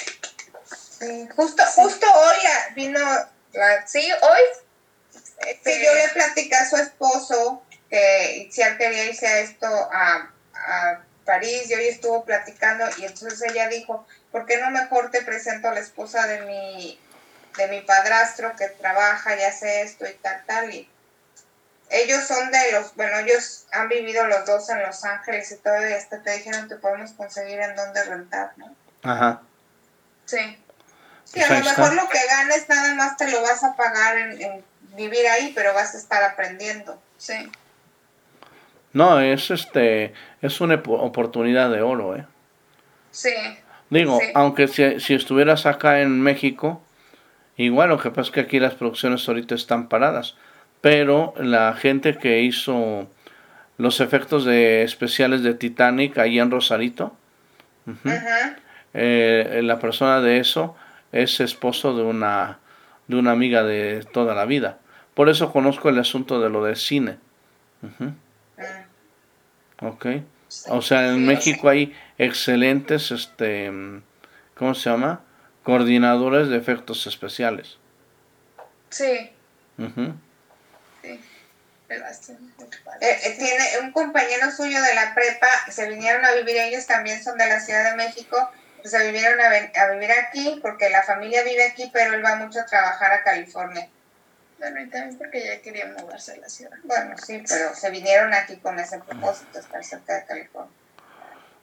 Sí, Justo, justo hoy vino la, Sí, hoy. que yo le platicé a su esposo que Itziar quería irse a esto a, a París y hoy estuvo platicando y entonces ella dijo, ¿por qué no mejor te presento a la esposa de mi, de mi padrastro que trabaja y hace esto y tal, tal? Y ellos son de los, bueno, ellos han vivido los dos en Los Ángeles y todo y hasta te dijeron que podemos conseguir en dónde rentar, ¿no? Ajá. Sí. Sí, a Pues lo ahí mejor lo que ganes nada más te lo vas a pagar en, en vivir ahí, pero vas a estar aprendiendo. Sí. No, es este, es una opo- oportunidad de oro, ¿eh? Sí. Digo, Sí. aunque si, si estuvieras acá en México, igual lo que pasa es que aquí las producciones ahorita están paradas, pero la gente que hizo los efectos de especiales de Titanic ahí en Rosarito, eh, la persona de eso es esposo de una de una amiga de toda la vida. Por eso conozco el asunto de lo del cine. Mm. ok. O sea, en México hay excelentes, este, ¿cómo se llama? Coordinadores de efectos especiales. Sí. Pero hasta- Eh, eh, tiene un compañero suyo de la prepa, se vinieron a vivir, ellos también son de la Ciudad de México, se vinieron a vivir aquí porque la familia vive aquí, pero él va mucho a trabajar a California. Bueno, y también porque ya quería mudarse a la ciudad. Bueno, sí, pero se vinieron aquí con ese propósito, estar cerca de California.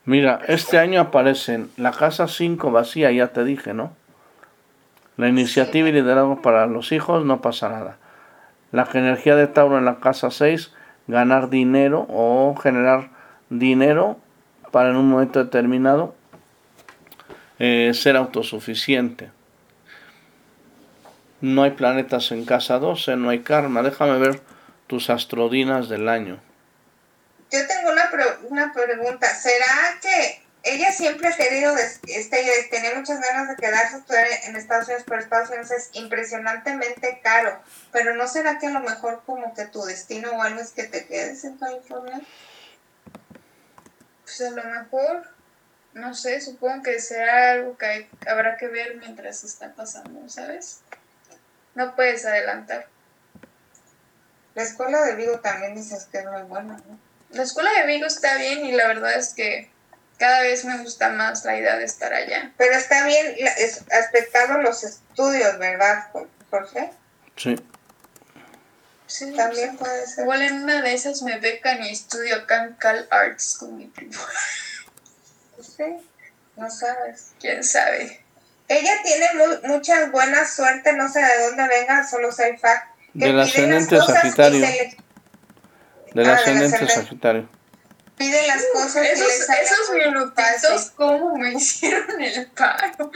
Mira, este año aparecen la casa 5 vacía, ya te dije, ¿no? La iniciativa y liderazgo para los hijos, no pasa nada. La energía de Tauro en la casa 6, ganar dinero o generar dinero para en un momento determinado eh, ser autosuficiente. No hay planetas en casa 12, no hay karma. Déjame ver tus astrodinas del año. Yo tengo una, pre- una pregunta. ¿Será que ella siempre ha querido, este, tenía muchas ganas de quedarse en Estados Unidos, pero Estados Unidos es impresionantemente caro? Pero ¿no será que a lo mejor como que tu destino o algo es que te quedes en California? Pues a lo mejor, no sé, supongo que será algo que hay- habrá que ver mientras está pasando, ¿sabes? No puedes adelantar. La escuela de Vigo también dices que es muy buena, ¿no? La escuela de Vigo está bien y la verdad es que cada vez me gusta más la idea de estar allá. Pero está bien la- es, aspectado los estudios, ¿verdad, Jorge? Sí. Sí, También pues, puede ser. Igual en una de esas me becan y estudio acá en Cal Arts con mi primo. Sí, no sabes. ¿Quién sabe? Ella tiene mu- mucha buena suerte, no sé de dónde venga, solo sé el fact. que Del pide las ascendente cosas y Sagitario. le Del Ah, ascendente ascendente. Sagitario. pide las cosas y Esos, minutitos, fácil. ¿cómo me hicieron el paro?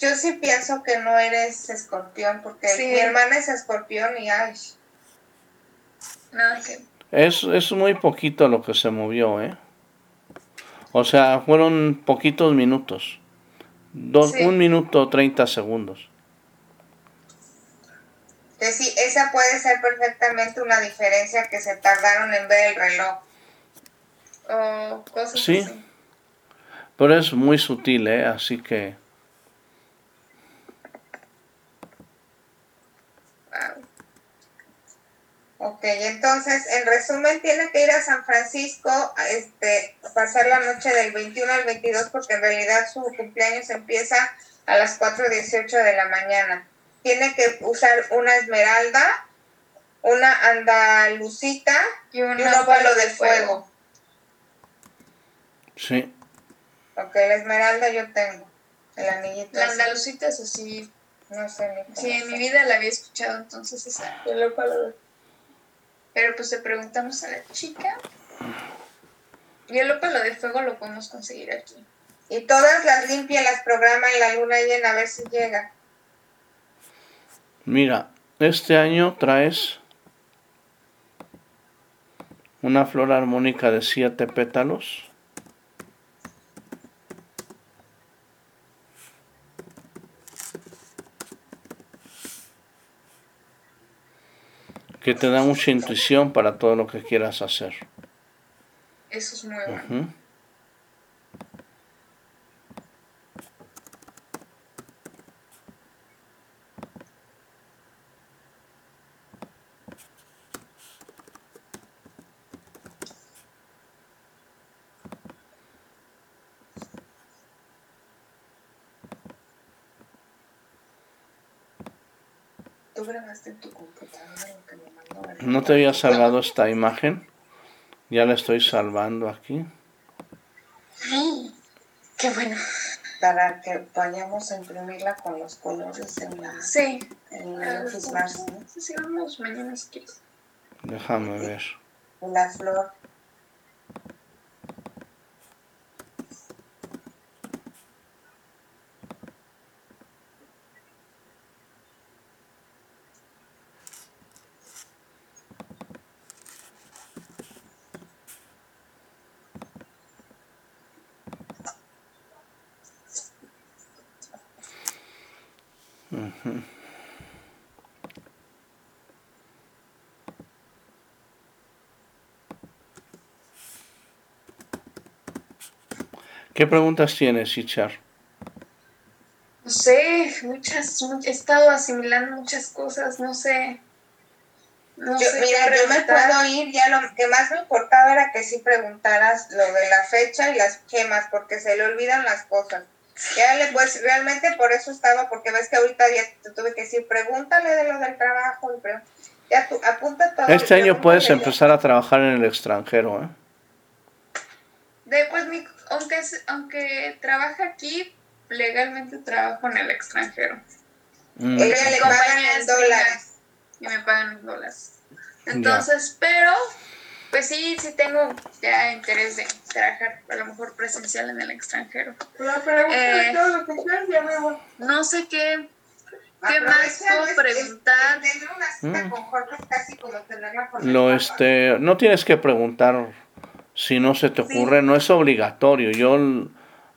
Yo sí pienso que no eres escorpión, porque Sí. mi hermana es escorpión y ay, Nada que. Es, es muy poquito lo que se movió, ¿eh? O sea, fueron poquitos minutos. Dos, Sí. Un minuto treinta segundos. que sí, esa puede ser perfectamente una diferencia que se tardaron en ver el reloj. O cosas Sí. así. Pero es muy sutil, ¿eh? Así que... Ok, entonces, en resumen, tiene que ir a San Francisco, a, este, pasar la noche del 21 al 22, porque en realidad su cumpleaños empieza a las 4.18 de la mañana. Tiene que usar una esmeralda, una andalucita Y un y un óvalo de fuego. Sí. Porque la esmeralda yo tengo. El anillito. La ese. andalucita es así. No sé ni Sí, en mi vida la había escuchado, entonces esa. Pero pues le preguntamos a la chica. Y el ópalo de fuego lo podemos conseguir aquí. Y todas las limpia, las programa en la luna llena a ver si llega. Mira, este año traes una flor armónica de siete pétalos. Que te da mucha intuición para todo lo que quieras hacer. Eso es muy bueno. Grabaste en tu computadora lo que me mandó. ¿verdad? ¿No te había salvado esta imagen? Ya la estoy salvando aquí. Qué bueno. Para que vayamos a imprimirla con los colores en la, Sí. en la Office Mars. Sí, sí, vamos mañana si quieres. Déjame ver. La flor. ¿Qué preguntas tienes, Ichar? No sé, muchas, much- he estado asimilando muchas cosas, no sé. No Yo, sé mira, yo me puedo ir, ya lo que más me importaba era que sí preguntaras lo de la fecha y las gemas, porque se le olvidan las cosas. Ya le pues realmente por eso estaba, porque ves que ahorita ya te tuve que decir, pregúntale de lo del trabajo, y ya tú apunta todo. Este año puedes ya. empezar a trabajar en el extranjero, ¿eh? De, pues, mi, aunque, es- aunque trabaja aquí, legalmente trabajo en el extranjero. Mm, Ella le pagan compañía en es dólares. Y me pagan en dólares. Entonces, pero, pues sí, sí tengo ya interés de trabajar a lo mejor presencial en el extranjero. Pregúntale Eh, todo lo que quieras, ya me voy. No sé qué, ¿Qué Aprovecha, más puedo preguntar? es tener una cita Mm. con Jorge es casi como tenerla Lo papá. este, no tienes que preguntar si no se te Sí. ocurre, no es obligatorio. Yo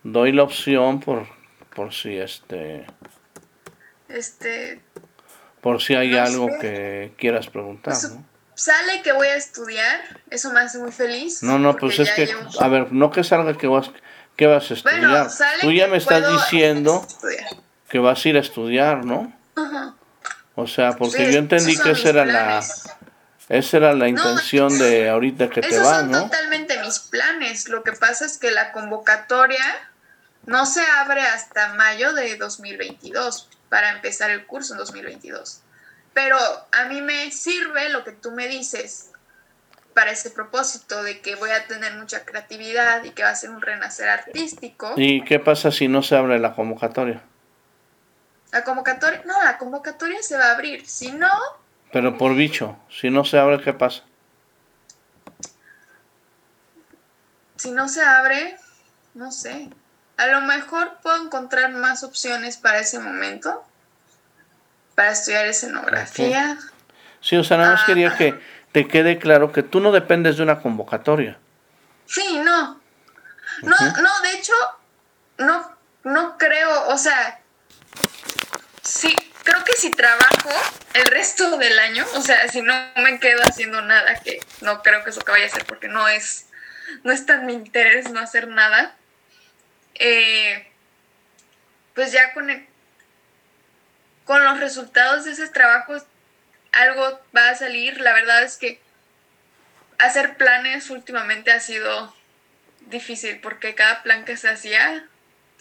doy la opción por por si este este, por si hay No algo sé. que quieras preguntar, Pues, ¿no? sale que voy a estudiar, eso me hace muy feliz. No, no, pues es que llevo- a ver, no que salga que vas que vas a estudiar. Bueno, Tú ya me estás diciendo que vas a ir a estudiar, ¿no? Ajá. O sea, porque Sí, yo entendí que esa era la. Esa era la intención de ahorita que te Esos vas, son ¿no? totalmente mis planes. Lo que pasa es que la convocatoria no se abre hasta mayo de 2022 para empezar el curso en 2022. Pero a mí me sirve lo que tú me dices para ese propósito de que voy a tener mucha creatividad y que va a ser un renacer artístico. ¿Y qué pasa si no se abre la convocatoria? La convocatoria, no, la convocatoria se va a abrir. Si no, Pero por bicho, si no se abre, ¿qué pasa? si no se abre, no sé. A lo mejor puedo encontrar más opciones para ese momento, para estudiar escenografía. Sí, o sea, nada más Ah. quería que te quede claro que tú no dependes de una convocatoria. Sí, no. No, no, de hecho, no, no creo, o sea, sí, creo que si trabajo el resto del año, o sea, si no me quedo haciendo nada, que no creo que eso que vaya a hacer porque no es, no es tan mi interés no hacer nada, eh, pues ya con el- con los resultados de ese trabajo algo va a salir. La verdad es que hacer planes últimamente ha sido difícil porque cada plan que se hacía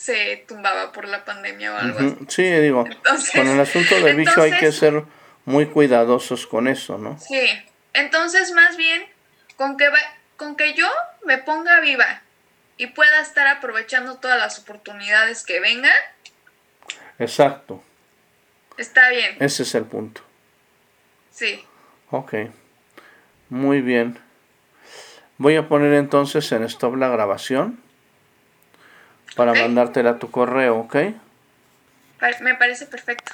se tumbaba por la pandemia o algo así. Sí, digo, Entonces, con el asunto del bicho hay que ser muy cuidadosos con eso, ¿no? Sí, entonces más bien con que, va- con que yo me ponga viva y pueda estar aprovechando todas las oportunidades que vengan, Exacto. está bien. Ese es el punto. Sí. Ok. Muy bien. Voy a poner entonces en stop la grabación para mandártela a tu correo, ¿ok? Me parece perfecto.